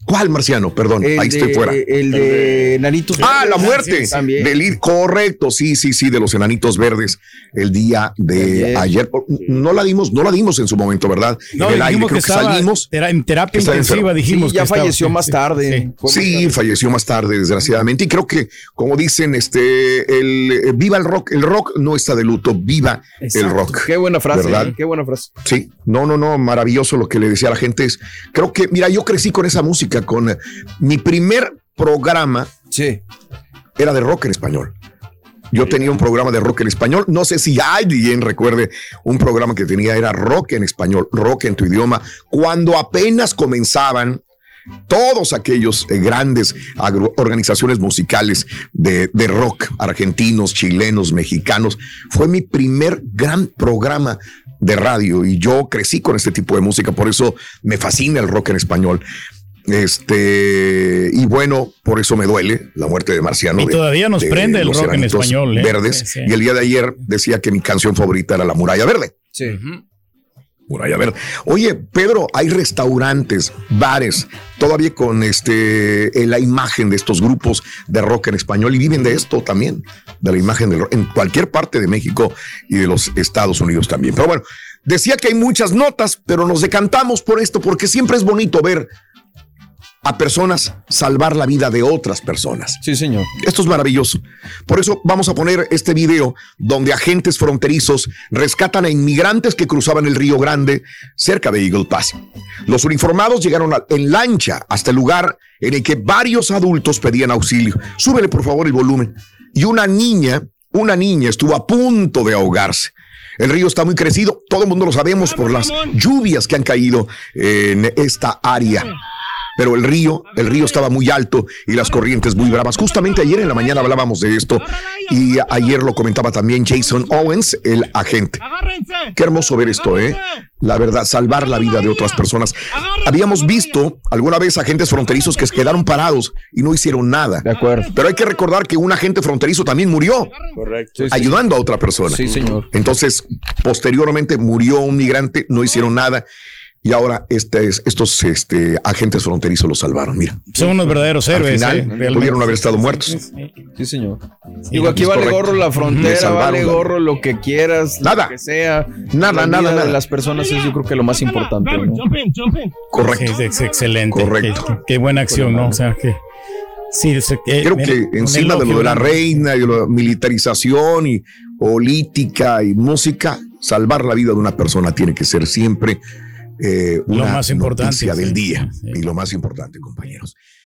¿Cuál marciano? Perdón, El ahí estoy fuera. El de Nanitos Ah, la Verdes. muerte. Sí, también. del ir- correcto, sí, sí, sí, de los enanitos verdes el día de ayer. No la dimos, no la dimos en su momento, ¿verdad? No, en el aire, creo que que, estaba salimos. era en terapia intensiva, enfermo. dijimos Sí, ya que falleció más tarde. sí. Sí, falleció más tarde, desgraciadamente. Y creo que, como dicen, este, el eh, viva el rock. El rock no está de luto, viva el rock. Qué buena frase, ¿verdad? ¿eh? qué buena frase. Sí, no, no, no, maravilloso lo que le decía a la gente. Es, creo que, mira, yo crecí con esa música, con eh, mi primer programa Sí. era de rock en español. Yo tenía un programa de rock en español. No sé si alguien recuerde un programa que tenía, era rock en español, rock en tu idioma, cuando apenas comenzaban todos aquellos eh, grandes organizaciones musicales de, de rock, argentinos, chilenos, mexicanos. Fue mi primer gran programa de radio y yo crecí con este tipo de música, por eso me fascina el rock en español. Este, y bueno, por eso me duele la muerte de Marciano. Y de- todavía nos de prende el rock en español, ¿eh? Verdes. Sí, sí. Y el día de ayer decía que mi canción favorita era La Muralla Verde. Sí. Muralla Verde. Oye, Pedro, hay restaurantes, bares, todavía con este eh, la imagen de estos grupos de rock en español y viven de esto también, de la imagen del rock en cualquier parte de México y de los Estados Unidos también. Pero bueno, decía que hay muchas notas, pero nos decantamos por esto porque siempre es bonito ver a personas salvar la vida de otras personas. Sí, señor. Esto es maravilloso. Por eso vamos a poner este video donde agentes fronterizos rescatan a inmigrantes que cruzaban el Río Grande cerca de Eagle Pass. Los uniformados llegaron en lancha hasta el lugar en el que varios adultos pedían auxilio. Súbele por favor el volumen. Y una niña, una niña estuvo a punto de ahogarse. El río está muy crecido, todo el mundo lo sabemos por las lluvias que han caído en esta área pero el río, el río estaba muy alto y las corrientes muy bravas. Justamente ayer en la mañana hablábamos de esto y ayer lo comentaba también Jason Owens, el agente. Qué hermoso ver esto, ¿eh? La verdad, salvar la vida de otras personas. Habíamos visto alguna vez agentes fronterizos que se quedaron parados y no hicieron nada. De acuerdo. Pero hay que recordar que un agente fronterizo también murió Correcto. ayudando a otra persona. Sí, señor. Entonces, posteriormente murió un migrante, no hicieron nada. Y ahora este es- estos este, agentes fronterizos los salvaron. Mira, Son unos verdaderos al héroes. final eh, pudieron haber estado muertos. Sí, señor. Digo, aquí vale correcto. gorro la frontera, salvaron vale gorro lo que quieras, Nada. lo que sea. Nada, La nada, vida nada. de las personas es yo creo que lo más importante. ¿no? Correcto. Sí, es excelente. Correcto. Qué, qué buena acción, ¿no? O sea, que. Sí, es- eh, Creo que encima de lo de la reina y de la militarización y política y música, salvar la vida de una persona tiene que ser siempre eh, Lo más importante, noticia sí, del día. sí. Y lo más importante, compañeros.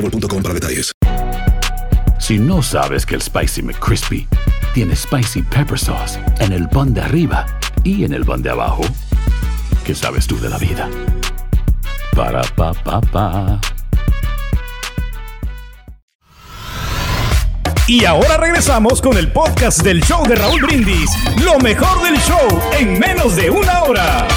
boostmobile.com para detalles. Si no sabes que el Spicy McCrispy tiene Spicy Pepper Sauce en el pan de arriba y en el pan de abajo, ¿qué sabes tú de la vida? Para, pa, pa, pa. Y ahora regresamos con el podcast del show de Raúl Brindis. Lo mejor del show en menos de una hora.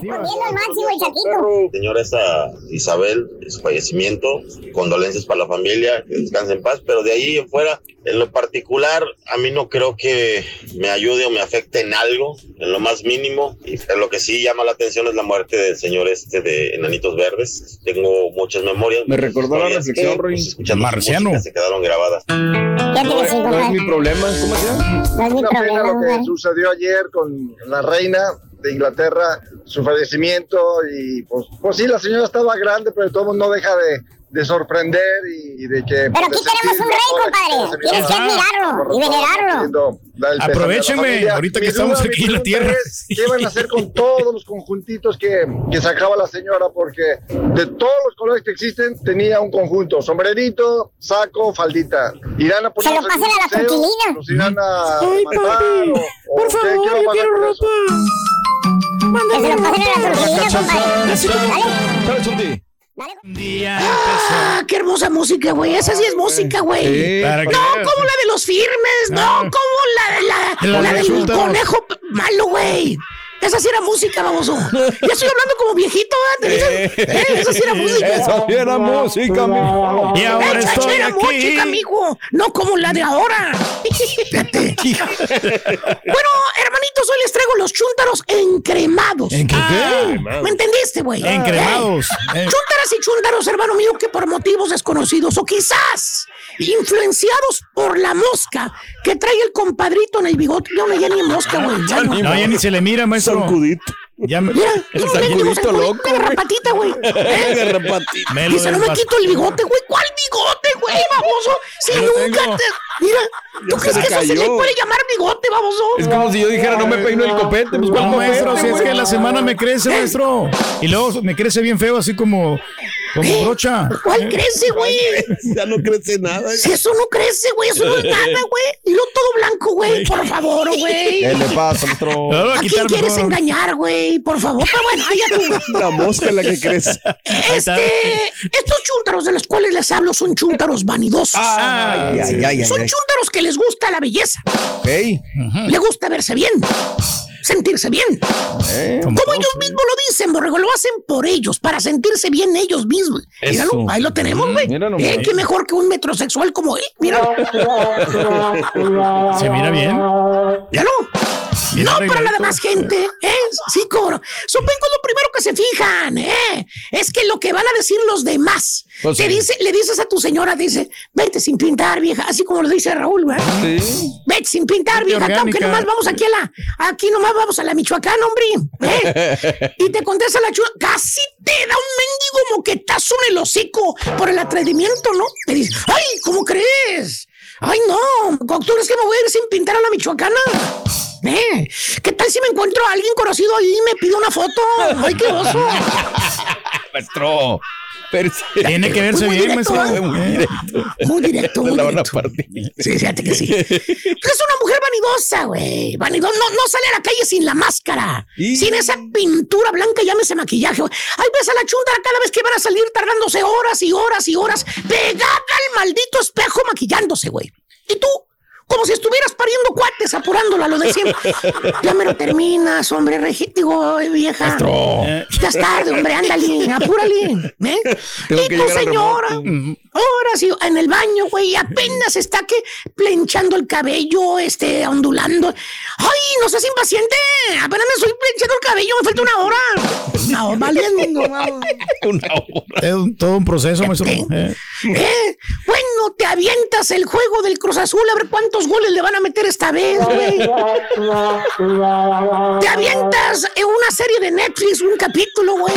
Respondiendo al máximo el Chaquito. Señora esa Isabel, su fallecimiento, condolencias para la familia, que descanse en paz, pero de ahí en fuera, en lo particular, a mí no creo que me ayude o me afecte en algo, en lo más mínimo, y lo que sí llama la atención es la muerte del señor este de Enanitos Verdes. Tengo muchas memorias. Me recordó la reflexión, que, Roy. pues, Marciano. música, se quedaron grabadas. Fíjate que sí, No es mi problema, ¿cómo se llama? No es mi Una pena problema, lo que sucedió ayer con la reina de Inglaterra, su fallecimiento y pues, pues sí, la señora estaba grande, pero todo mundo no deja de, de sorprender y, y de que... Pero aquí tenemos un rey, compadre. Tienes que admirarlo y venerarlo. queriendo dar el pésame a la Aprovechenme, familia. ahorita que Mi estamos duda, aquí en la tierra. es, ¿Qué van a hacer con todos los conjuntitos que, que sacaba la señora? Porque de todos los colores que existen, tenía un conjunto. Sombrerito, saco, faldita. ¿Irán a Se lo pasan a la un museo? coquilina. ¿Los irán a Ay, matar? papi, o- o por favor, yo quiero ropa. Eso? Que se lo pasen a la tortillina, compadre. ¡Ah, qué hermosa música, güey! Esa sí es música, güey. Sí, ¿para no, qué? como la de los firmes, no, Ah. como la de la, La la de del conejo malo, güey. Esa sí era música, baboso. Ya estoy hablando como viejito, ¿verdad? ¿Te dices? Eh, Esa sí era música. Esa sí era música, mijo. Y ahora Esa sí estoy era aquí. música, amigo. No como la de ahora. Bueno, hermanitos, hoy les traigo los chúntaros encremados. ¿En qué qué? ¿Me entendiste, güey? Encremados. Eh, Eh. Chúntaras y chúntaros, hermano mío, que por motivos desconocidos o quizás influenciados por la mosca que trae el compadrito en el bigote. Ya no, ya ni mosca, güey. Ya no. No, ya ni se le mira, maestro. Zancudito. Ya me, Mira, el no, zancudito zancudito loco, de güey. garrapatita, güey. ¿Eh? Garrapatita. Me lo Dice, no me quito el bigote, güey. ¿Cuál bigote, güey, baboso? Si lo nunca tengo. te... Mira, ¿tú crees que eso se le puede llamar bigote, baboso? Es como si yo dijera, no me peino el copete. Pues, ¿cuál No, maestro, si es que la semana me crece, maestro. Y luego me crece bien feo, así como, como brocha. ¿Cuál crece, güey? Ya no crece nada. Si eso no crece, güey, eso no es nada, güey. Y luego todo blanco, güey, por favor, güey. ¿Qué le pasa, maestro? Lo a ¿A quién quieres engañar, güey? Por favor, pero bueno, allá tú. La mosca es la que crece. Este, estos chúntaros de los cuales les hablo son chúntaros vanidosos. Ay, ay, ay, ay, son ay. chúntaros que les gusta la belleza. Le gusta verse bien, sentirse bien. eh. Como ellos mismos lo dicen, borrego, lo hacen por ellos, para sentirse bien ellos mismos. Míralo, ahí lo tenemos, güey. Mira nomás. Eh, qué mejor que un metrosexual como él. Míralo. Se mira bien. Míralo. No para la demás gente, ¿eh? Sí, cobro. Supongo lo primero que se fijan, ¿eh? Es que lo que van a decir los demás. Pues Te sí. dice, le dices a tu señora, dice, vete sin pintar, vieja, así como lo dice Raúl, ¿verdad? Sí. Vete sin pintar, vieja, acá, aunque orgánica. nomás vamos aquí a la, aquí nomás vamos a la Michoacán, hombre. ¿eh? Y te contesta la chula, casi te da un mendigo moquetazo en el hocico por el atrevimiento, ¿no? Te dice, ay, ¿cómo crees? Ay, no, ¿tú crees que me voy a ir sin pintar a la Michoacana? ¿Eh? ¿Qué tal si me encuentro a alguien conocido ahí y me pide una foto? ¡Ay, qué oso! Maestro. Pero sí. Tiene que verse Muy bien, maestro. Muy Eh. directo. Muy directo, muy La van a directo. partir. Sí, fíjate que sí. Pues es una mujer vanidosa, güey. Vanidosa. No, no sale a la calle sin la máscara. Y- Sin esa pintura blanca, llámese maquillaje. güey. Ahí ves a la chunda cada vez que van a salir tardándose horas y horas y horas pegada al maldito espejo maquillándose, güey. Y tú, como si estuvieras pariendo cuates, apurándola, lo de siempre. Ya me lo terminas, hombre, regi- digo, vieja. Eh. Ya es tarde, hombre, ándale, apúrale. ¿eh? Y tu señora, remoto. Ahora sí, en el baño, güey, apenas está que planchando el cabello, este, ondulando. Ay, no seas impaciente, apenas me estoy planchando el cabello, me falta una hora. No, valiendo, no. Una hora. Es un- todo un proceso, maestro. Eh. ¿Eh? Bueno, te avientas el juego del Cruz Azul a ver cuántos goles le van a meter esta vez, güey. Te avientas en una serie de Netflix, un capítulo, güey.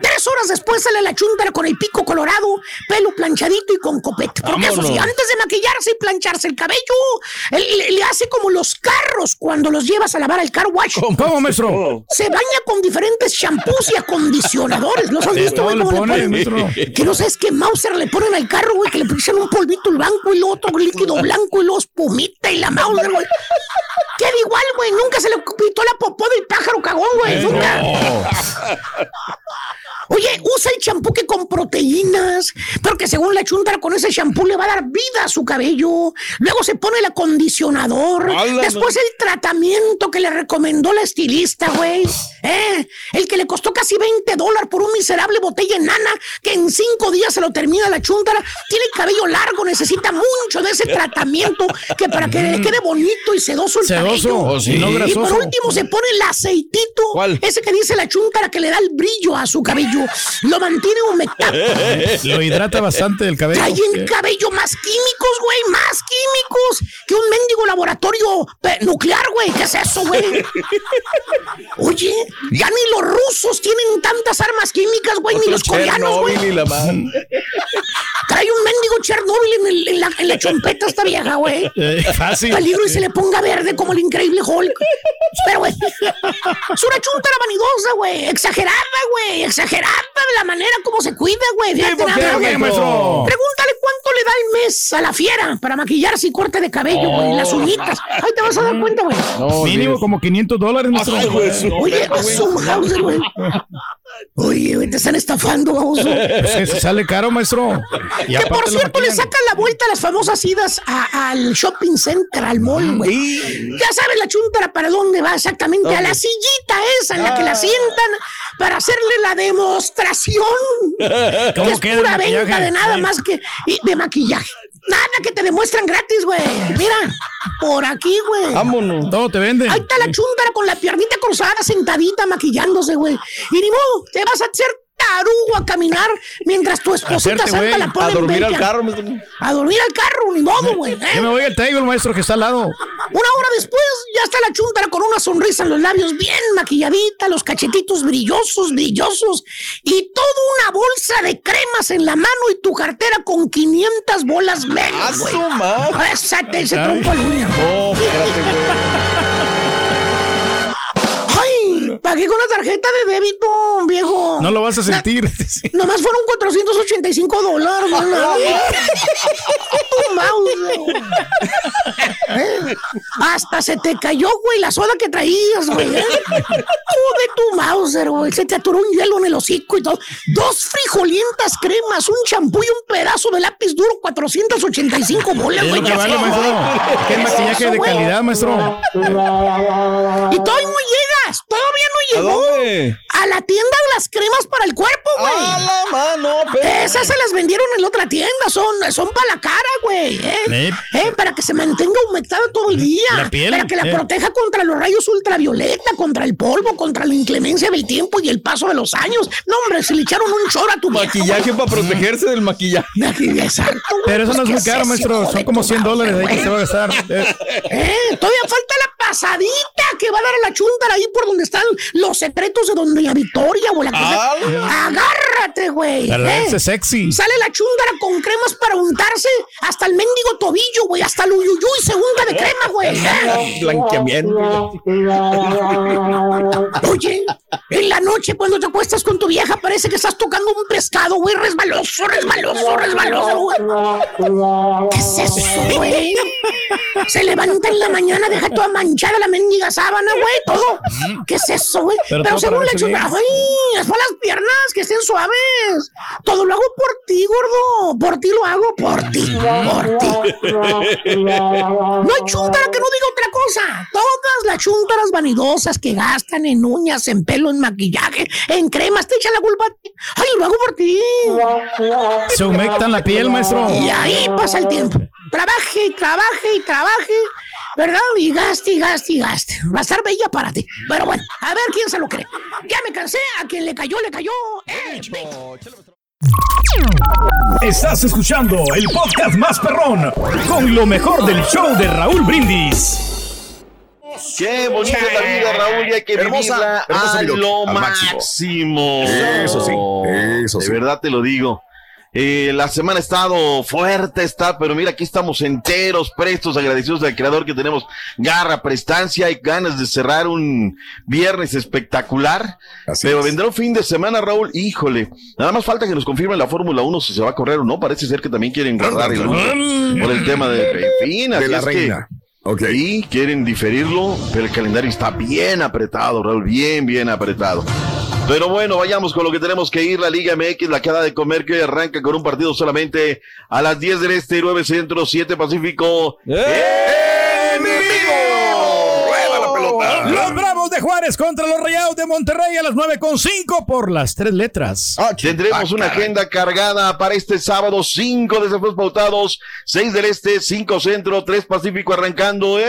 Tres horas después sale la chuntara con el pico colorado, pelo planchadito y con copete. Porque eso sí, antes de maquillarse y plancharse el cabello, él- le, le hace como los carros cuando los llevas a lavar al car wash. ¿Cómo, maestro? Se baña con diferentes shampoos y acondicionadores. ¿Los has visto, güey? cómo le ponen. Que no sabes qué Mauser le ponen al carro, güey, que le pusieron un polvito blanco y luego otro líquido blanco y luego espumita y la Mauser, güey. Queda igual, güey. Nunca se le pitó la popó del pájaro cagón, güey. Nunca. Oye, usa el champú que con proteínas, pero que según la chuntara con ese champú le va a dar vida a su cabello. Luego se pone el acondicionador. ¡Hala, Después el tratamiento que le recomendó la estilista, güey. ¿Eh? El que le costó casi 20 dólares por un miserable botella enana que en cinco días se lo termina la chuntara. Tiene el cabello largo, necesita mucho de ese tratamiento que para que le quede bonito y sedoso el Sedoso, cabello. o si no Y por último se pone el aceitito. ¿Cuál? Ese que dice la chuntara que le da el brillo a su cabello. Cabello, lo mantiene humectado. Lo hidrata bastante el cabello. Trae en cabello más químicos, güey, más químicos que un mendigo laboratorio nuclear, güey. ¿Qué es eso, güey? Oye, ya ni los rusos tienen tantas armas químicas, güey, ni los coreanos, güey. Trae un mendigo Chernobyl en, el- en la, en la chompeta esta vieja, güey. Eh, fácil. Peligro y se le ponga verde como el increíble Hulk. Pero, güey, es una chuntara vanidosa, güey. Exagerada, güey. Exagerada de la manera como se cuida, güey. Fíjate ¿por qué, nada, güey, maestro? Pregúntale cuánto le da el mes a la fiera para maquillarse y corte de cabello, güey. Las uñitas. Ahí te vas a dar cuenta, güey. Mínimo como 500 dólares, maestro. Oye, a su Hauser, güey. Oye, te están estafando, baboso. Pues que se sale caro, maestro. Y Que por cierto le sacan la vuelta a las famosas idas a- al shopping center, al mall, güey. Ya sabes la chuntara para dónde va exactamente, a la sillita esa en la que la sientan para hacerle la demostración. que ¿Cómo es queda el pura venta de nada más que de maquillaje. Nada que te demuestran gratis, güey. Mira, por aquí, güey. Vámonos. Todo te venden. Ahí está la chuntara con la piernita cruzada, sentadita, maquillándose, güey. Y ni modo, te vas a hacer tarugo a caminar mientras tu esposita Hacerte, santa la pone A dormir al carro. maestro. A dormir al carro, ni modo, güey. ¿eh? Yo me voy al table, maestro, que está al lado. Una hora después ya está la chuntara con una sonrisa en los labios bien maquilladita, los cachetitos brillosos, brillosos y toda una bolsa de cremas en la mano y tu cartera con 500 bolas ¡A menos, güey. su madre! Esa te se Ay. trompa el uña. No, espérate, güey. Pagué con la tarjeta de débito, viejo. No lo vas a sentir. Nomás fueron 485 dólares. Tu mouse, ¿Eh? Hasta se te cayó, güey, la soda que traías, güey. ¿eh? Tú de tu Mauser, güey. Se te atoró un hielo en el hocico y todo. Dos frijolientas cremas, un champú y un pedazo de lápiz duro, 485 bolas, güey. ¿Qué vale, maestro. Qué maquillaje de calidad, maestro. Y todavía no todavía no ¿A llegó. dónde? A la tienda de las cremas para el cuerpo, güey. ¡A la mano! pero- Esas se las vendieron en la otra tienda, son, son para la cara, güey. ¿eh? Eh. Eh, Para que se mantenga humectada todo el día. La piel, Para que la eh. proteja contra los rayos ultravioleta, contra el polvo, contra la inclemencia del tiempo y el paso de los años. No, hombre, se le echaron un chorro a tu vieja, Maquillaje para protegerse del maquillaje. Exacto, güey. Pero eso no es ¿qué muy caro, maestro. Son como tu 100 dólares ahí que se va a gastar. Eh, Eh, todavía falta la pasadita que va a dar a la chuntara ahí por donde están los secretos de Doña Victoria o la cosa. Agárrate, güey. Eh. sexy. Sale la chúndara con cremas para untarse hasta el mendigo tobillo, güey. Hasta el uyuyuy se unta de crema, güey. ¿eh? Blanqueamiento. Oye, en la noche cuando te acuestas con tu vieja parece que estás tocando un pescado, güey. Resbaloso, resbaloso, resbaloso, güey. ¿Qué es eso, güey? Se levanta en la mañana, deja toda manchada la mendiga sábana, güey, todo. ¿Qué es eso, güey? Pero Pero, según la chuta, ay, es para las piernas, que estén suaves. Todo lo hago por ti, gordo. Por ti lo hago, por ti, por ti. No hay chuntara que no diga otra cosa. Todas las chuntaras vanidosas que gastan en uñas, en pelo, en maquillaje, en cremas, te echan la culpa. a ti. Ay, lo hago por ti. Se humectan la piel, maestro. Y ahí pasa el tiempo. Trabaje y trabaje y trabaje, ¿verdad? Y gaste y gaste y gaste. Va a estar bella para ti. Pero bueno, a ver quién se lo cree. Ya me cansé, a quien le cayó, le cayó. ¡Eh, Estás escuchando el podcast más perrón con lo mejor del show de Raúl Brindis. Qué bonita es la vida, Raúl, y hay que Hermosa, vivirla hermosa a lo al máximo. máximo. Eso sí, eso De sí. verdad te lo digo. Eh, la semana ha estado fuerte, está, pero mira, aquí estamos enteros, prestos, agradecidos al creador que tenemos garra, prestancia y ganas de cerrar un viernes espectacular. pero vendrá un fin de semana, Raúl, híjole, nada más falta que nos confirmen la Fórmula 1 si se va a correr o no. Parece ser que también quieren guardar el por el tema de, en fin, De así la es que- reina. Sí, quieren diferirlo, pero el calendario está bien apretado, Raúl, bien, bien apretado. Pero bueno, vayamos con lo que tenemos que ir. La Liga MX, la queda de comer que hoy arranca con un partido solamente a las 10 del Este, 9 Centro, 7 Pacífico. ¡En vivo! ¡Rueda la pelota! Los Bravos de Juárez contra los Rayados de Monterrey a las 9.5 por las tres letras. Tendremos una agenda cargada para este sábado, cinco desafíos pautados, 6 del Este, 5 Centro, 3 Pacífico arrancando en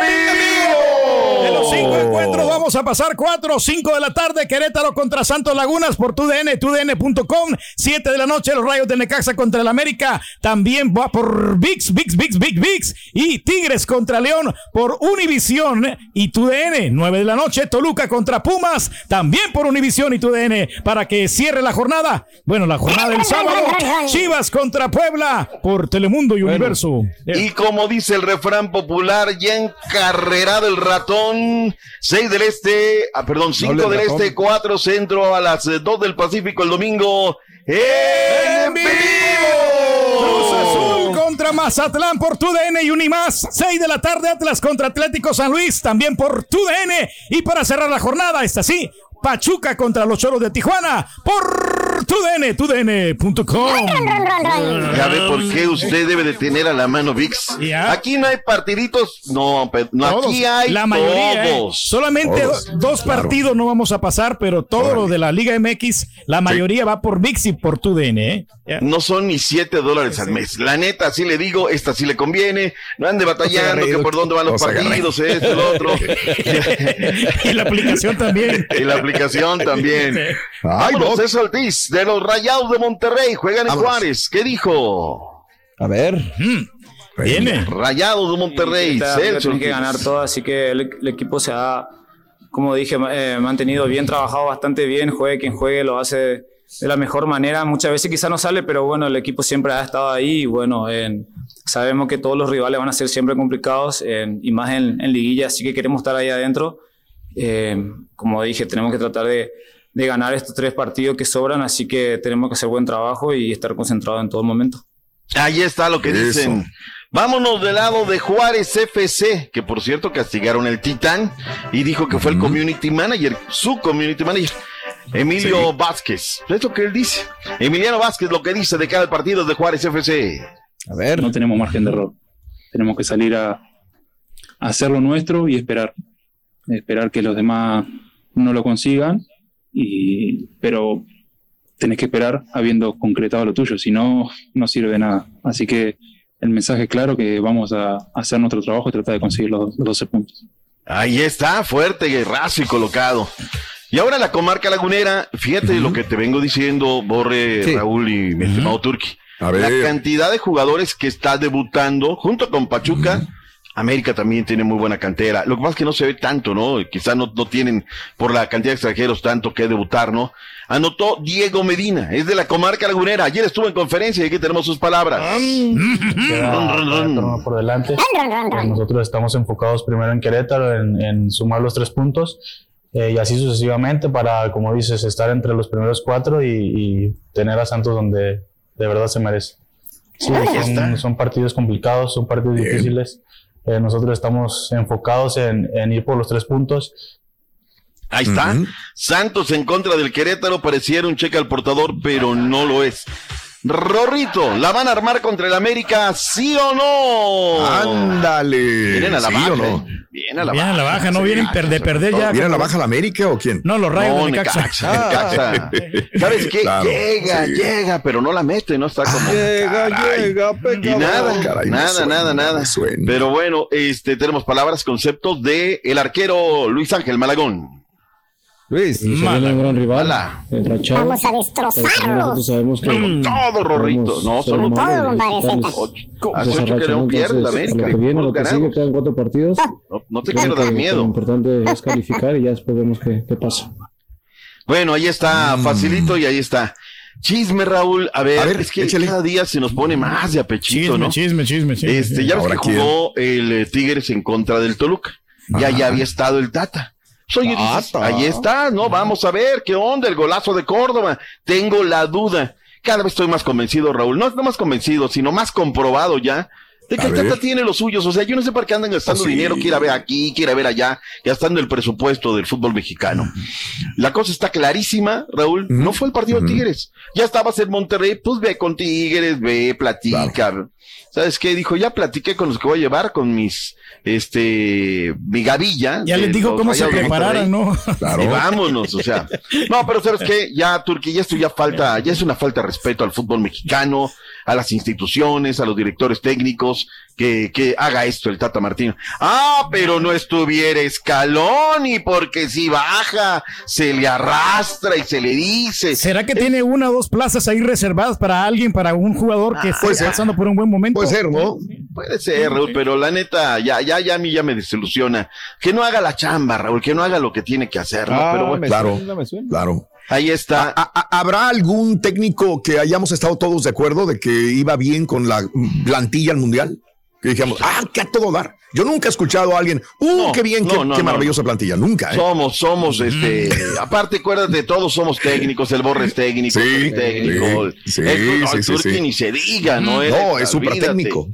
vivo. De los cinco encuentros vamos a pasar 4 o 5 de la tarde, Querétaro contra Santos Lagunas por TUDN, TUDN.com, 7 de la noche, los Rayos de Necaxa contra el América, también va por VIX, VIX, VIX, VIX, VIX, y Tigres contra León por Univisión y TUDN, 9 de la noche, Toluca contra Pumas, también por Univisión y TUDN, para que cierre la jornada, bueno, la jornada del sábado, Chivas contra Puebla por Telemundo y Universo. Y como dice el refrán popular, ya encarrerado el ratón, 6 del este, ah, perdón, 5 Doble del este, 4 centro a las 2 del Pacífico el domingo. ¡En Cruz Azul vivo! contra Mazatlán por TUDN y Unimás. 6 de la tarde, Atlas contra Atlético San Luis, también por TUDN. Y para cerrar la jornada, está así, Pachuca contra los Choros de Tijuana por TUDN, TUDN.com. Ya ve por qué usted debe de tener a la mano VIX. Aquí no hay partiditos, no, no aquí hay la mayoría, ¿eh? todos. Solamente Todos, dos claro. partidos no vamos a pasar, pero todo lo de la Liga MX, la mayoría va por VIX y por TUDN, ¿eh? No son ni 7 dólares al mes. La neta, así le digo, esta sí le conviene. No ande batallando, que por dónde van los partidos, esto, lo otro. y la aplicación también. Y la aplicación también. Ay, Vámonos, no. César Ortiz, de los Rayados de Monterrey, juegan en. Juárez. ¿Qué dijo? A ver. Viene. Rayados de Monterrey, Esta liga Celso tiene que ganar todo, así que el, el equipo se ha, como dije, eh, mantenido bien, trabajado bastante bien, juegue quien juegue, lo hace de la mejor manera. Muchas veces quizá no sale, pero bueno, el equipo siempre ha estado ahí y bueno, en- sabemos que todos los rivales van a ser siempre complicados en- y más en, en liguilla, así que queremos estar ahí adentro. Eh, como dije, tenemos que tratar de, de ganar estos tres partidos que sobran, así que tenemos que hacer buen trabajo y estar concentrados en todo momento. Ahí está lo que Eso. dicen. Vámonos del lado de Juárez FC, que por cierto castigaron el Titán y dijo que fue el community manager, su community manager, Emilio Vázquez. Es lo que él dice. Emiliano Vázquez lo que dice de cada partido de Juárez FC. A ver. No tenemos margen de error. Tenemos que salir a, a hacer lo nuestro y esperar. Esperar que los demás no lo consigan. Y, pero tenés que esperar habiendo concretado lo tuyo. Si no, no sirve de nada. Así que el mensaje es claro que vamos a hacer nuestro trabajo y tratar de conseguir los, los 12 puntos. Ahí está, fuerte, guerrazo y colocado. Y ahora la comarca lagunera, fíjate lo que te vengo diciendo, Borre, Sí. Raúl y mi estimado Turki. A La ver. cantidad de jugadores que está debutando junto con Pachuca. América también tiene muy buena cantera. Lo que pasa es que no se ve tanto, ¿no? Quizá no, no tienen por la cantidad de extranjeros tanto que debutar, ¿no? Anotó Diego Medina, es de la comarca lagunera. Ayer estuvo en conferencia y aquí tenemos sus palabras. Queda por delante. Nosotros estamos enfocados primero en Querétaro, en, en sumar los tres puntos eh, y así sucesivamente para, como dices, estar entre los primeros cuatro y, y tener a Santos donde de verdad se merece. Sí, son, son partidos complicados, son partidos difíciles. Eh, nosotros estamos enfocados en, en ir por los tres puntos. Ahí está. Santos en contra del Querétaro pareciera un cheque al portador, pero no lo es. Rorrito, ¿la van a armar contra el América, sí o no? Ándale. Vienen a la ¿Sí baja. o no? eh. Vienen a la Vienen baja. a la baja, no vienen per- de perder ya. ¿Viene a la baja la América o quién? No, los rayos No, de Necaxa. Necaxa, Necaxa. ¿Sabes qué? Claro, llega, sí. llega, pero no la mete, no está como. Llega, Caray. llega, Y pecador. nada, Caray, nada, suena, nada, nada. suena. Pero bueno, este, tenemos palabras, conceptos de el arquero Luis Ángel Malagón. Luis. Un gran rival, Mala. Vamos a destrozarlos. sabemos que Con todo, Rorrito. No, solo todo, compadre. Hace ocho que ¿no? pierde América. Lo que viene, lo que sigue, quedan cuatro partidos. No, no te que- que miedo. Lo importante es calificar y ya después vemos qué, qué pasa. Bueno, ahí está, facilito y ahí está. Chisme, Raúl. A ver, A ver, es que échale. cada día se nos pone más de apechito, Chisme, ¿no? chisme, chisme, chisme. Este, ya ves Ahora, que jugó el eh, Tigres en contra del Toluca. Ya ya había estado el Tata. Tata. ahí está, ¿no? Vamos a ver qué onda, el golazo de Córdoba. Tengo la duda. Cada vez estoy más convencido, Raúl. No, no más convencido, sino más comprobado ya. De que A el ver. Tata tiene los suyos. O sea, yo no sé para qué andan gastando sí. dinero, quiera ver aquí, quiera ver allá, gastando el presupuesto del fútbol mexicano. La cosa está clarísima, Raúl. No fue el partido de. Tigres. Ya estabas en Monterrey, pues ve con Tigres, ve, platica. ¿Sabes qué? Dijo, ya platiqué con los que voy a llevar, con mis, este, mi gavilla. Ya les dijo cómo se prepararan. ¿no? Claro. Y vámonos, o sea. No, pero sabes qué, ya, Turquía, ya esto ya falta, ya es una falta de respeto al fútbol mexicano, a las instituciones, a los directores técnicos. que, que haga esto el Tata Martino. Ah, pero no estuviera escalón y porque si baja, se le arrastra y se le dice. ¿Será que tiene una o dos plazas ahí reservadas para alguien, para un jugador que Ah, esté ser. pasando por un buen momento? Puede ser, ¿no? Puede ser, Raúl, pero la neta, ya, ya, ya a mí ya me desilusiona. Que no haga la chamba, Raúl, que no haga lo que tiene que hacer, ¿no? Ah, pero bueno, me Claro. suena, Claro. Ahí está. ¿A- a- ¿Habrá algún técnico que hayamos estado todos de acuerdo de que iba bien con la plantilla al mundial? Que dijimos, ah, que a todo dar. Yo nunca he escuchado a alguien, uh, No, qué bien, no, qué, no, qué no. maravillosa plantilla. Nunca, ¿eh? Somos, somos, este, aparte, acuérdate, todos somos técnicos, el Borre es técnico, Sí, el técnico, sí, el, sí, el sí, sí. ni se diga, ¿no? No, es súper técnico.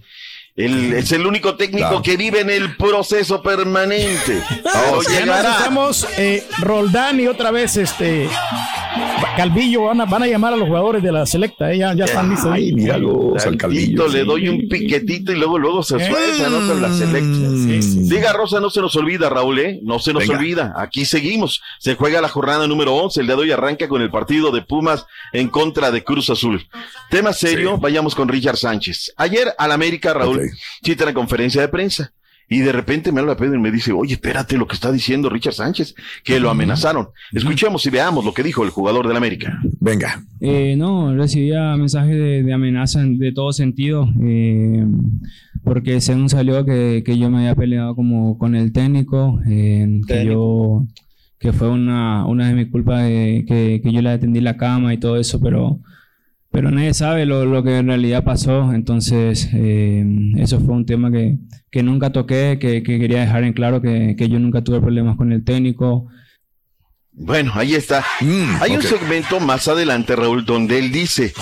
Es el único técnico Claro. que vive en el proceso permanente. Llegará. estamos, eh, Roldán y otra vez este Calvillo van a, van a llamar a los jugadores de la selecta, eh, ya, ya están listos. Ay, míralo, al Calvillo. Le doy un piquetito y luego luego se Eh. suelta, ¿no? Con la selección. Diga Rosa, no se nos olvida, Raúl, ¿eh? No se nos Venga. olvida. Aquí seguimos. Se juega la jornada número 11. El día de hoy arranca con el partido de Pumas en contra de Cruz Azul. Tema serio, vayamos con Richard Sánchez. Ayer al América, Raúl, sí tiene conferencia de prensa. Y de repente me habla Pedro y me dice, oye, espérate lo que está diciendo Richard Sánchez, que lo amenazaron. Escuchemos y veamos lo que dijo el jugador del América. Venga. Eh, no, recibía mensajes de, de amenaza en- de todo sentido, eh, porque según salió que, que yo me había peleado como con el técnico, eh, que yo que fue una, una de mis culpas de que, que yo le atendí la cama y todo eso, pero pero nadie sabe lo, lo que en realidad pasó, entonces eh, eso fue un tema que, que nunca toqué, que, que quería dejar en claro que, que yo nunca tuve problemas con el técnico, Bueno, ahí está. Hay un segmento más adelante, Raúl, donde él dice,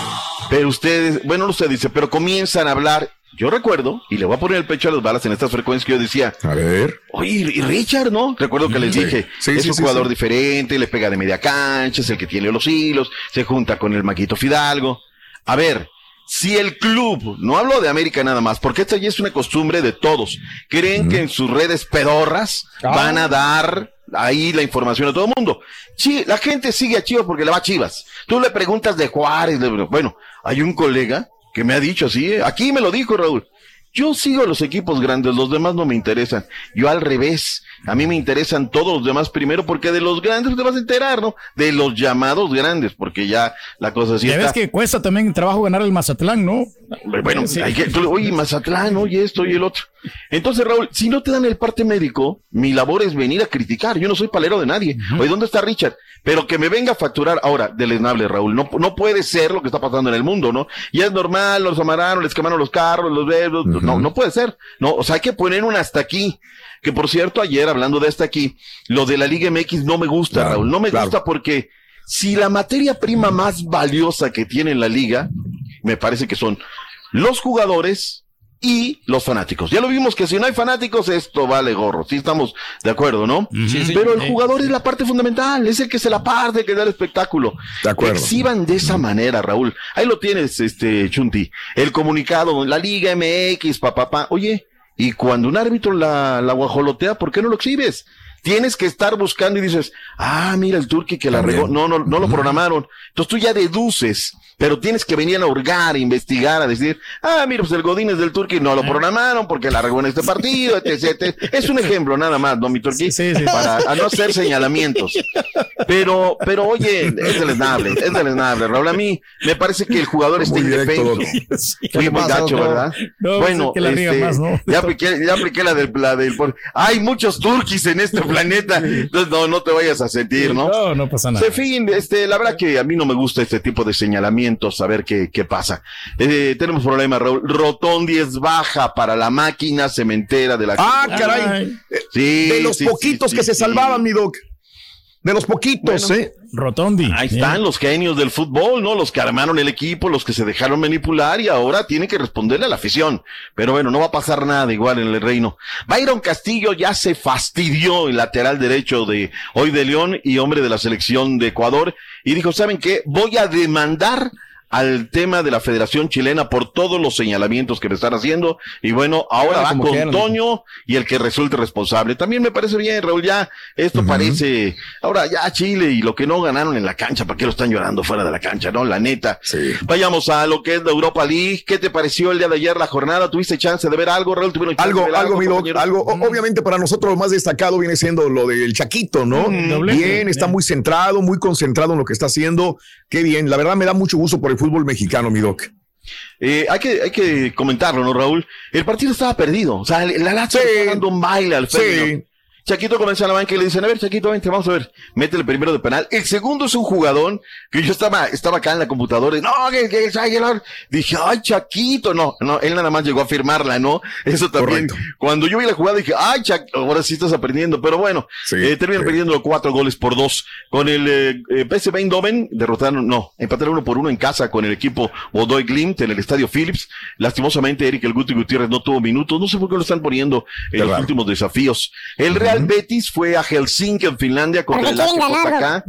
pero ustedes, bueno, no usted dice, pero comienzan a hablar. Yo recuerdo, y le voy a poner el pecho a las balas en estas frecuencias que yo decía. A ver. Oye, y Richard, ¿no? Recuerdo que les Sí. dije, Sí, es sí, un sí, jugador sí. diferente, le pega de media cancha, es el que tiene los hilos, se junta con el Maquito Fidalgo. A ver, si el club, no hablo de América nada más, porque esta ya es una costumbre de todos, creen que en sus redes pedorras van a dar ahí la información a todo el mundo. Sí, la gente sigue a Chivas porque le va a Chivas. Tú le preguntas de Juárez, de- bueno, hay un colega que me ha dicho así, ¿eh? aquí me lo dijo Raúl. Yo sigo a los equipos grandes, los demás no me interesan. Yo al revés, a mí me interesan todos los demás primero porque de los grandes te vas a enterar, ¿no? De los llamados grandes, porque ya la cosa así Ya ves que cuesta también trabajo ganar el Mazatlán, ¿no? Bueno, Sí. hay que, oye, Mazatlán, oye esto y el otro. Entonces, Raúl, si no te dan el parte médico, mi labor es venir a criticar. Yo no soy palero de nadie. Oye, ¿dónde está Richard? Pero que me venga a facturar ahora, deleznable, Raúl. No, no puede ser lo que está pasando en el mundo, ¿no? Ya es normal, los amararon, les quemaron los carros, los dedos. No, no puede ser. No, o sea, hay que poner un hasta aquí. Que por cierto, ayer hablando de hasta aquí, lo de la Liga MX no me gusta, Raúl. No me gusta porque si la materia prima más valiosa que tiene la liga, me parece que son los jugadores y los fanáticos. Ya lo vimos que si no hay fanáticos, esto vale gorro. Sí estamos de acuerdo, ¿no? Sí, sí. Pero el Sí. jugador es la parte fundamental, es el que se la parte, que da el espectáculo. De acuerdo. Exhiban de esa manera, Raúl. Ahí lo tienes, este, Chunti. El comunicado, la Liga MX, papá, papá. Oye, y cuando un árbitro la, la guajolotea, ¿por qué no lo exhibes? Tienes que estar buscando y dices, ah, mira el turqui que la regó. No, no, no lo programaron. Entonces tú ya deduces, pero tienes que venir a hurgar, a investigar, a decir, ah, mira, pues el Godín es del turqui, no lo programaron porque la regó en este partido, etc, etc. Es un ejemplo nada más, ¿no, mi turqui? Para a no hacer señalamientos. Pero, pero oye, es deleznable, es deleznable, Raúl. A mí me parece que el jugador está indefenso. doctor. Fui ¿Qué muy pasa, gacho? ¿verdad? No, bueno, pues es que la este, más, ¿no? ya apliqué, ya apliqué la del, la del por- Hay muchos turquis en este planeta. Entonces, no, no te vayas a sentir, ¿no? No, no pasa nada. En fin, este, la verdad que a mí no me gusta este tipo de señalamientos, a ver qué, qué pasa. Eh, tenemos problema, Raúl. Rotondi es baja para la máquina cementera de la. Ah, caray. Sí, de los sí, poquitos sí, que sí, se sí. salvaban, mi doc. De los poquitos, Bueno. ¿eh? Rotondi. Ahí están los genios del fútbol, ¿no? Los que armaron el equipo, los que se dejaron manipular y ahora tienen que responderle a la afición. Pero bueno, no va a pasar nada igual en el reino. Byron Castillo ya se fastidió el lateral derecho de hoy de León y hombre de la selección de Ecuador y dijo, ¿saben qué? Voy a demandar al tema de la Federación Chilena por todos los señalamientos que me están haciendo. Y bueno, ahora va con quieran. Toño y el que resulte responsable. También me parece bien, Raúl, ya esto parece, ahora ya Chile y lo que no ganaron en la cancha, ¿para qué lo están llorando fuera de la cancha, no? La neta. Vayamos a lo que es la Europa League. ¿Qué te pareció el día de ayer la jornada? ¿Tuviste chance de ver algo, Raúl? ¿Tuvieron chance Algo, de ver algo, mi doc, compañero? algo. Obviamente para nosotros lo más destacado viene siendo lo del Chaquito, ¿no? Mm, bien, está muy centrado, muy concentrado en lo que está haciendo. Qué bien. La verdad me da mucho gusto por el fútbol mexicano, mi doc. Eh, hay que, hay que comentarlo, ¿no, Raúl? El partido estaba perdido. O sea, la Lazio está dando un baile al Sí. Chaquito comienza a la banca y le dicen, a ver, Chaquito, vente, vamos a ver. Mete el primero de penal. El segundo es un jugadón que yo estaba, estaba acá en la computadora y, no, que, que. Dije, ay, Chaquito. No, no, él nada más llegó a firmarla, ¿no? Eso también. Cuando yo vi la jugada dije, ay, Chaquito, ahora sí estás aprendiendo. Pero bueno, eh, terminan perdiendo cuatro goles por dos. Con el eh, eh, PSV Eindhoven derrotaron, no, empataron uno por uno en casa con el equipo Bodoy Glimt en el estadio Philips. Lastimosamente, Eric El Guti Gutiérrez no tuvo minutos. No sé por qué lo están poniendo en los últimos desafíos. El Real Betis fue a Helsinki en Finlandia contra el Lazio Costa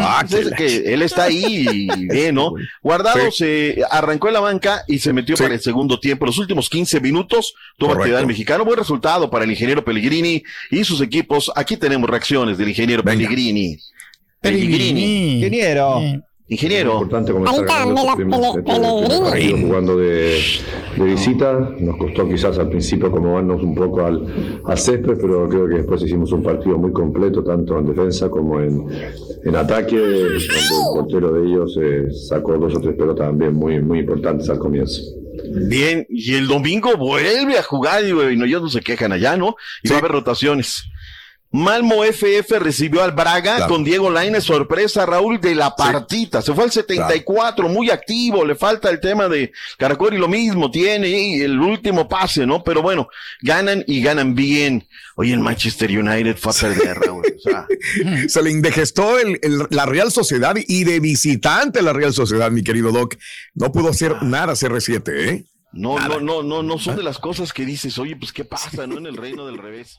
Ah, pues es que él está ahí y bien, ¿no? Guardado se arrancó en la banca y se metió para el segundo tiempo. Los últimos 15 minutos tuvo actividad el mexicano. Buen resultado para el ingeniero Pellegrini y sus equipos. Aquí tenemos reacciones del ingeniero Pellegrini. Pellegrini. Ingeniero. Ingeniero. importante comenzar ganando la este primer- pele- este jugando de, de visita. Nos costó quizás al principio acomodarnos un poco al, al césped, pero creo que después hicimos un partido muy completo, tanto en defensa como en, en ataque, donde el portero de ellos eh, sacó dos o tres pelotas también muy, muy importantes al comienzo. Bien, y el domingo vuelve a jugar y bueno, ellos no se quejan allá, ¿no? Y va a haber rotaciones. Malmo FF recibió al Braga Claro. con Diego Lainez, sorpresa Raúl de la partita. Se fue al 74, muy activo, le falta el tema de Caracol y lo mismo tiene y el último pase, ¿no? Pero bueno, ganan y ganan bien. Oye, el Manchester United fue a perder, Raúl. O sea, Se le indegestó el- el- la Real Sociedad y de visitante la Real Sociedad, mi querido Doc. No pudo hacer nada CR7, ¿eh? no, no, no, no, no son de las cosas que dices, oye, pues qué pasa, ¿no? En el reino del revés.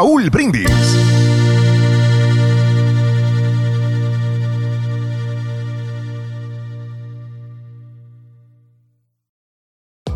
Brindis.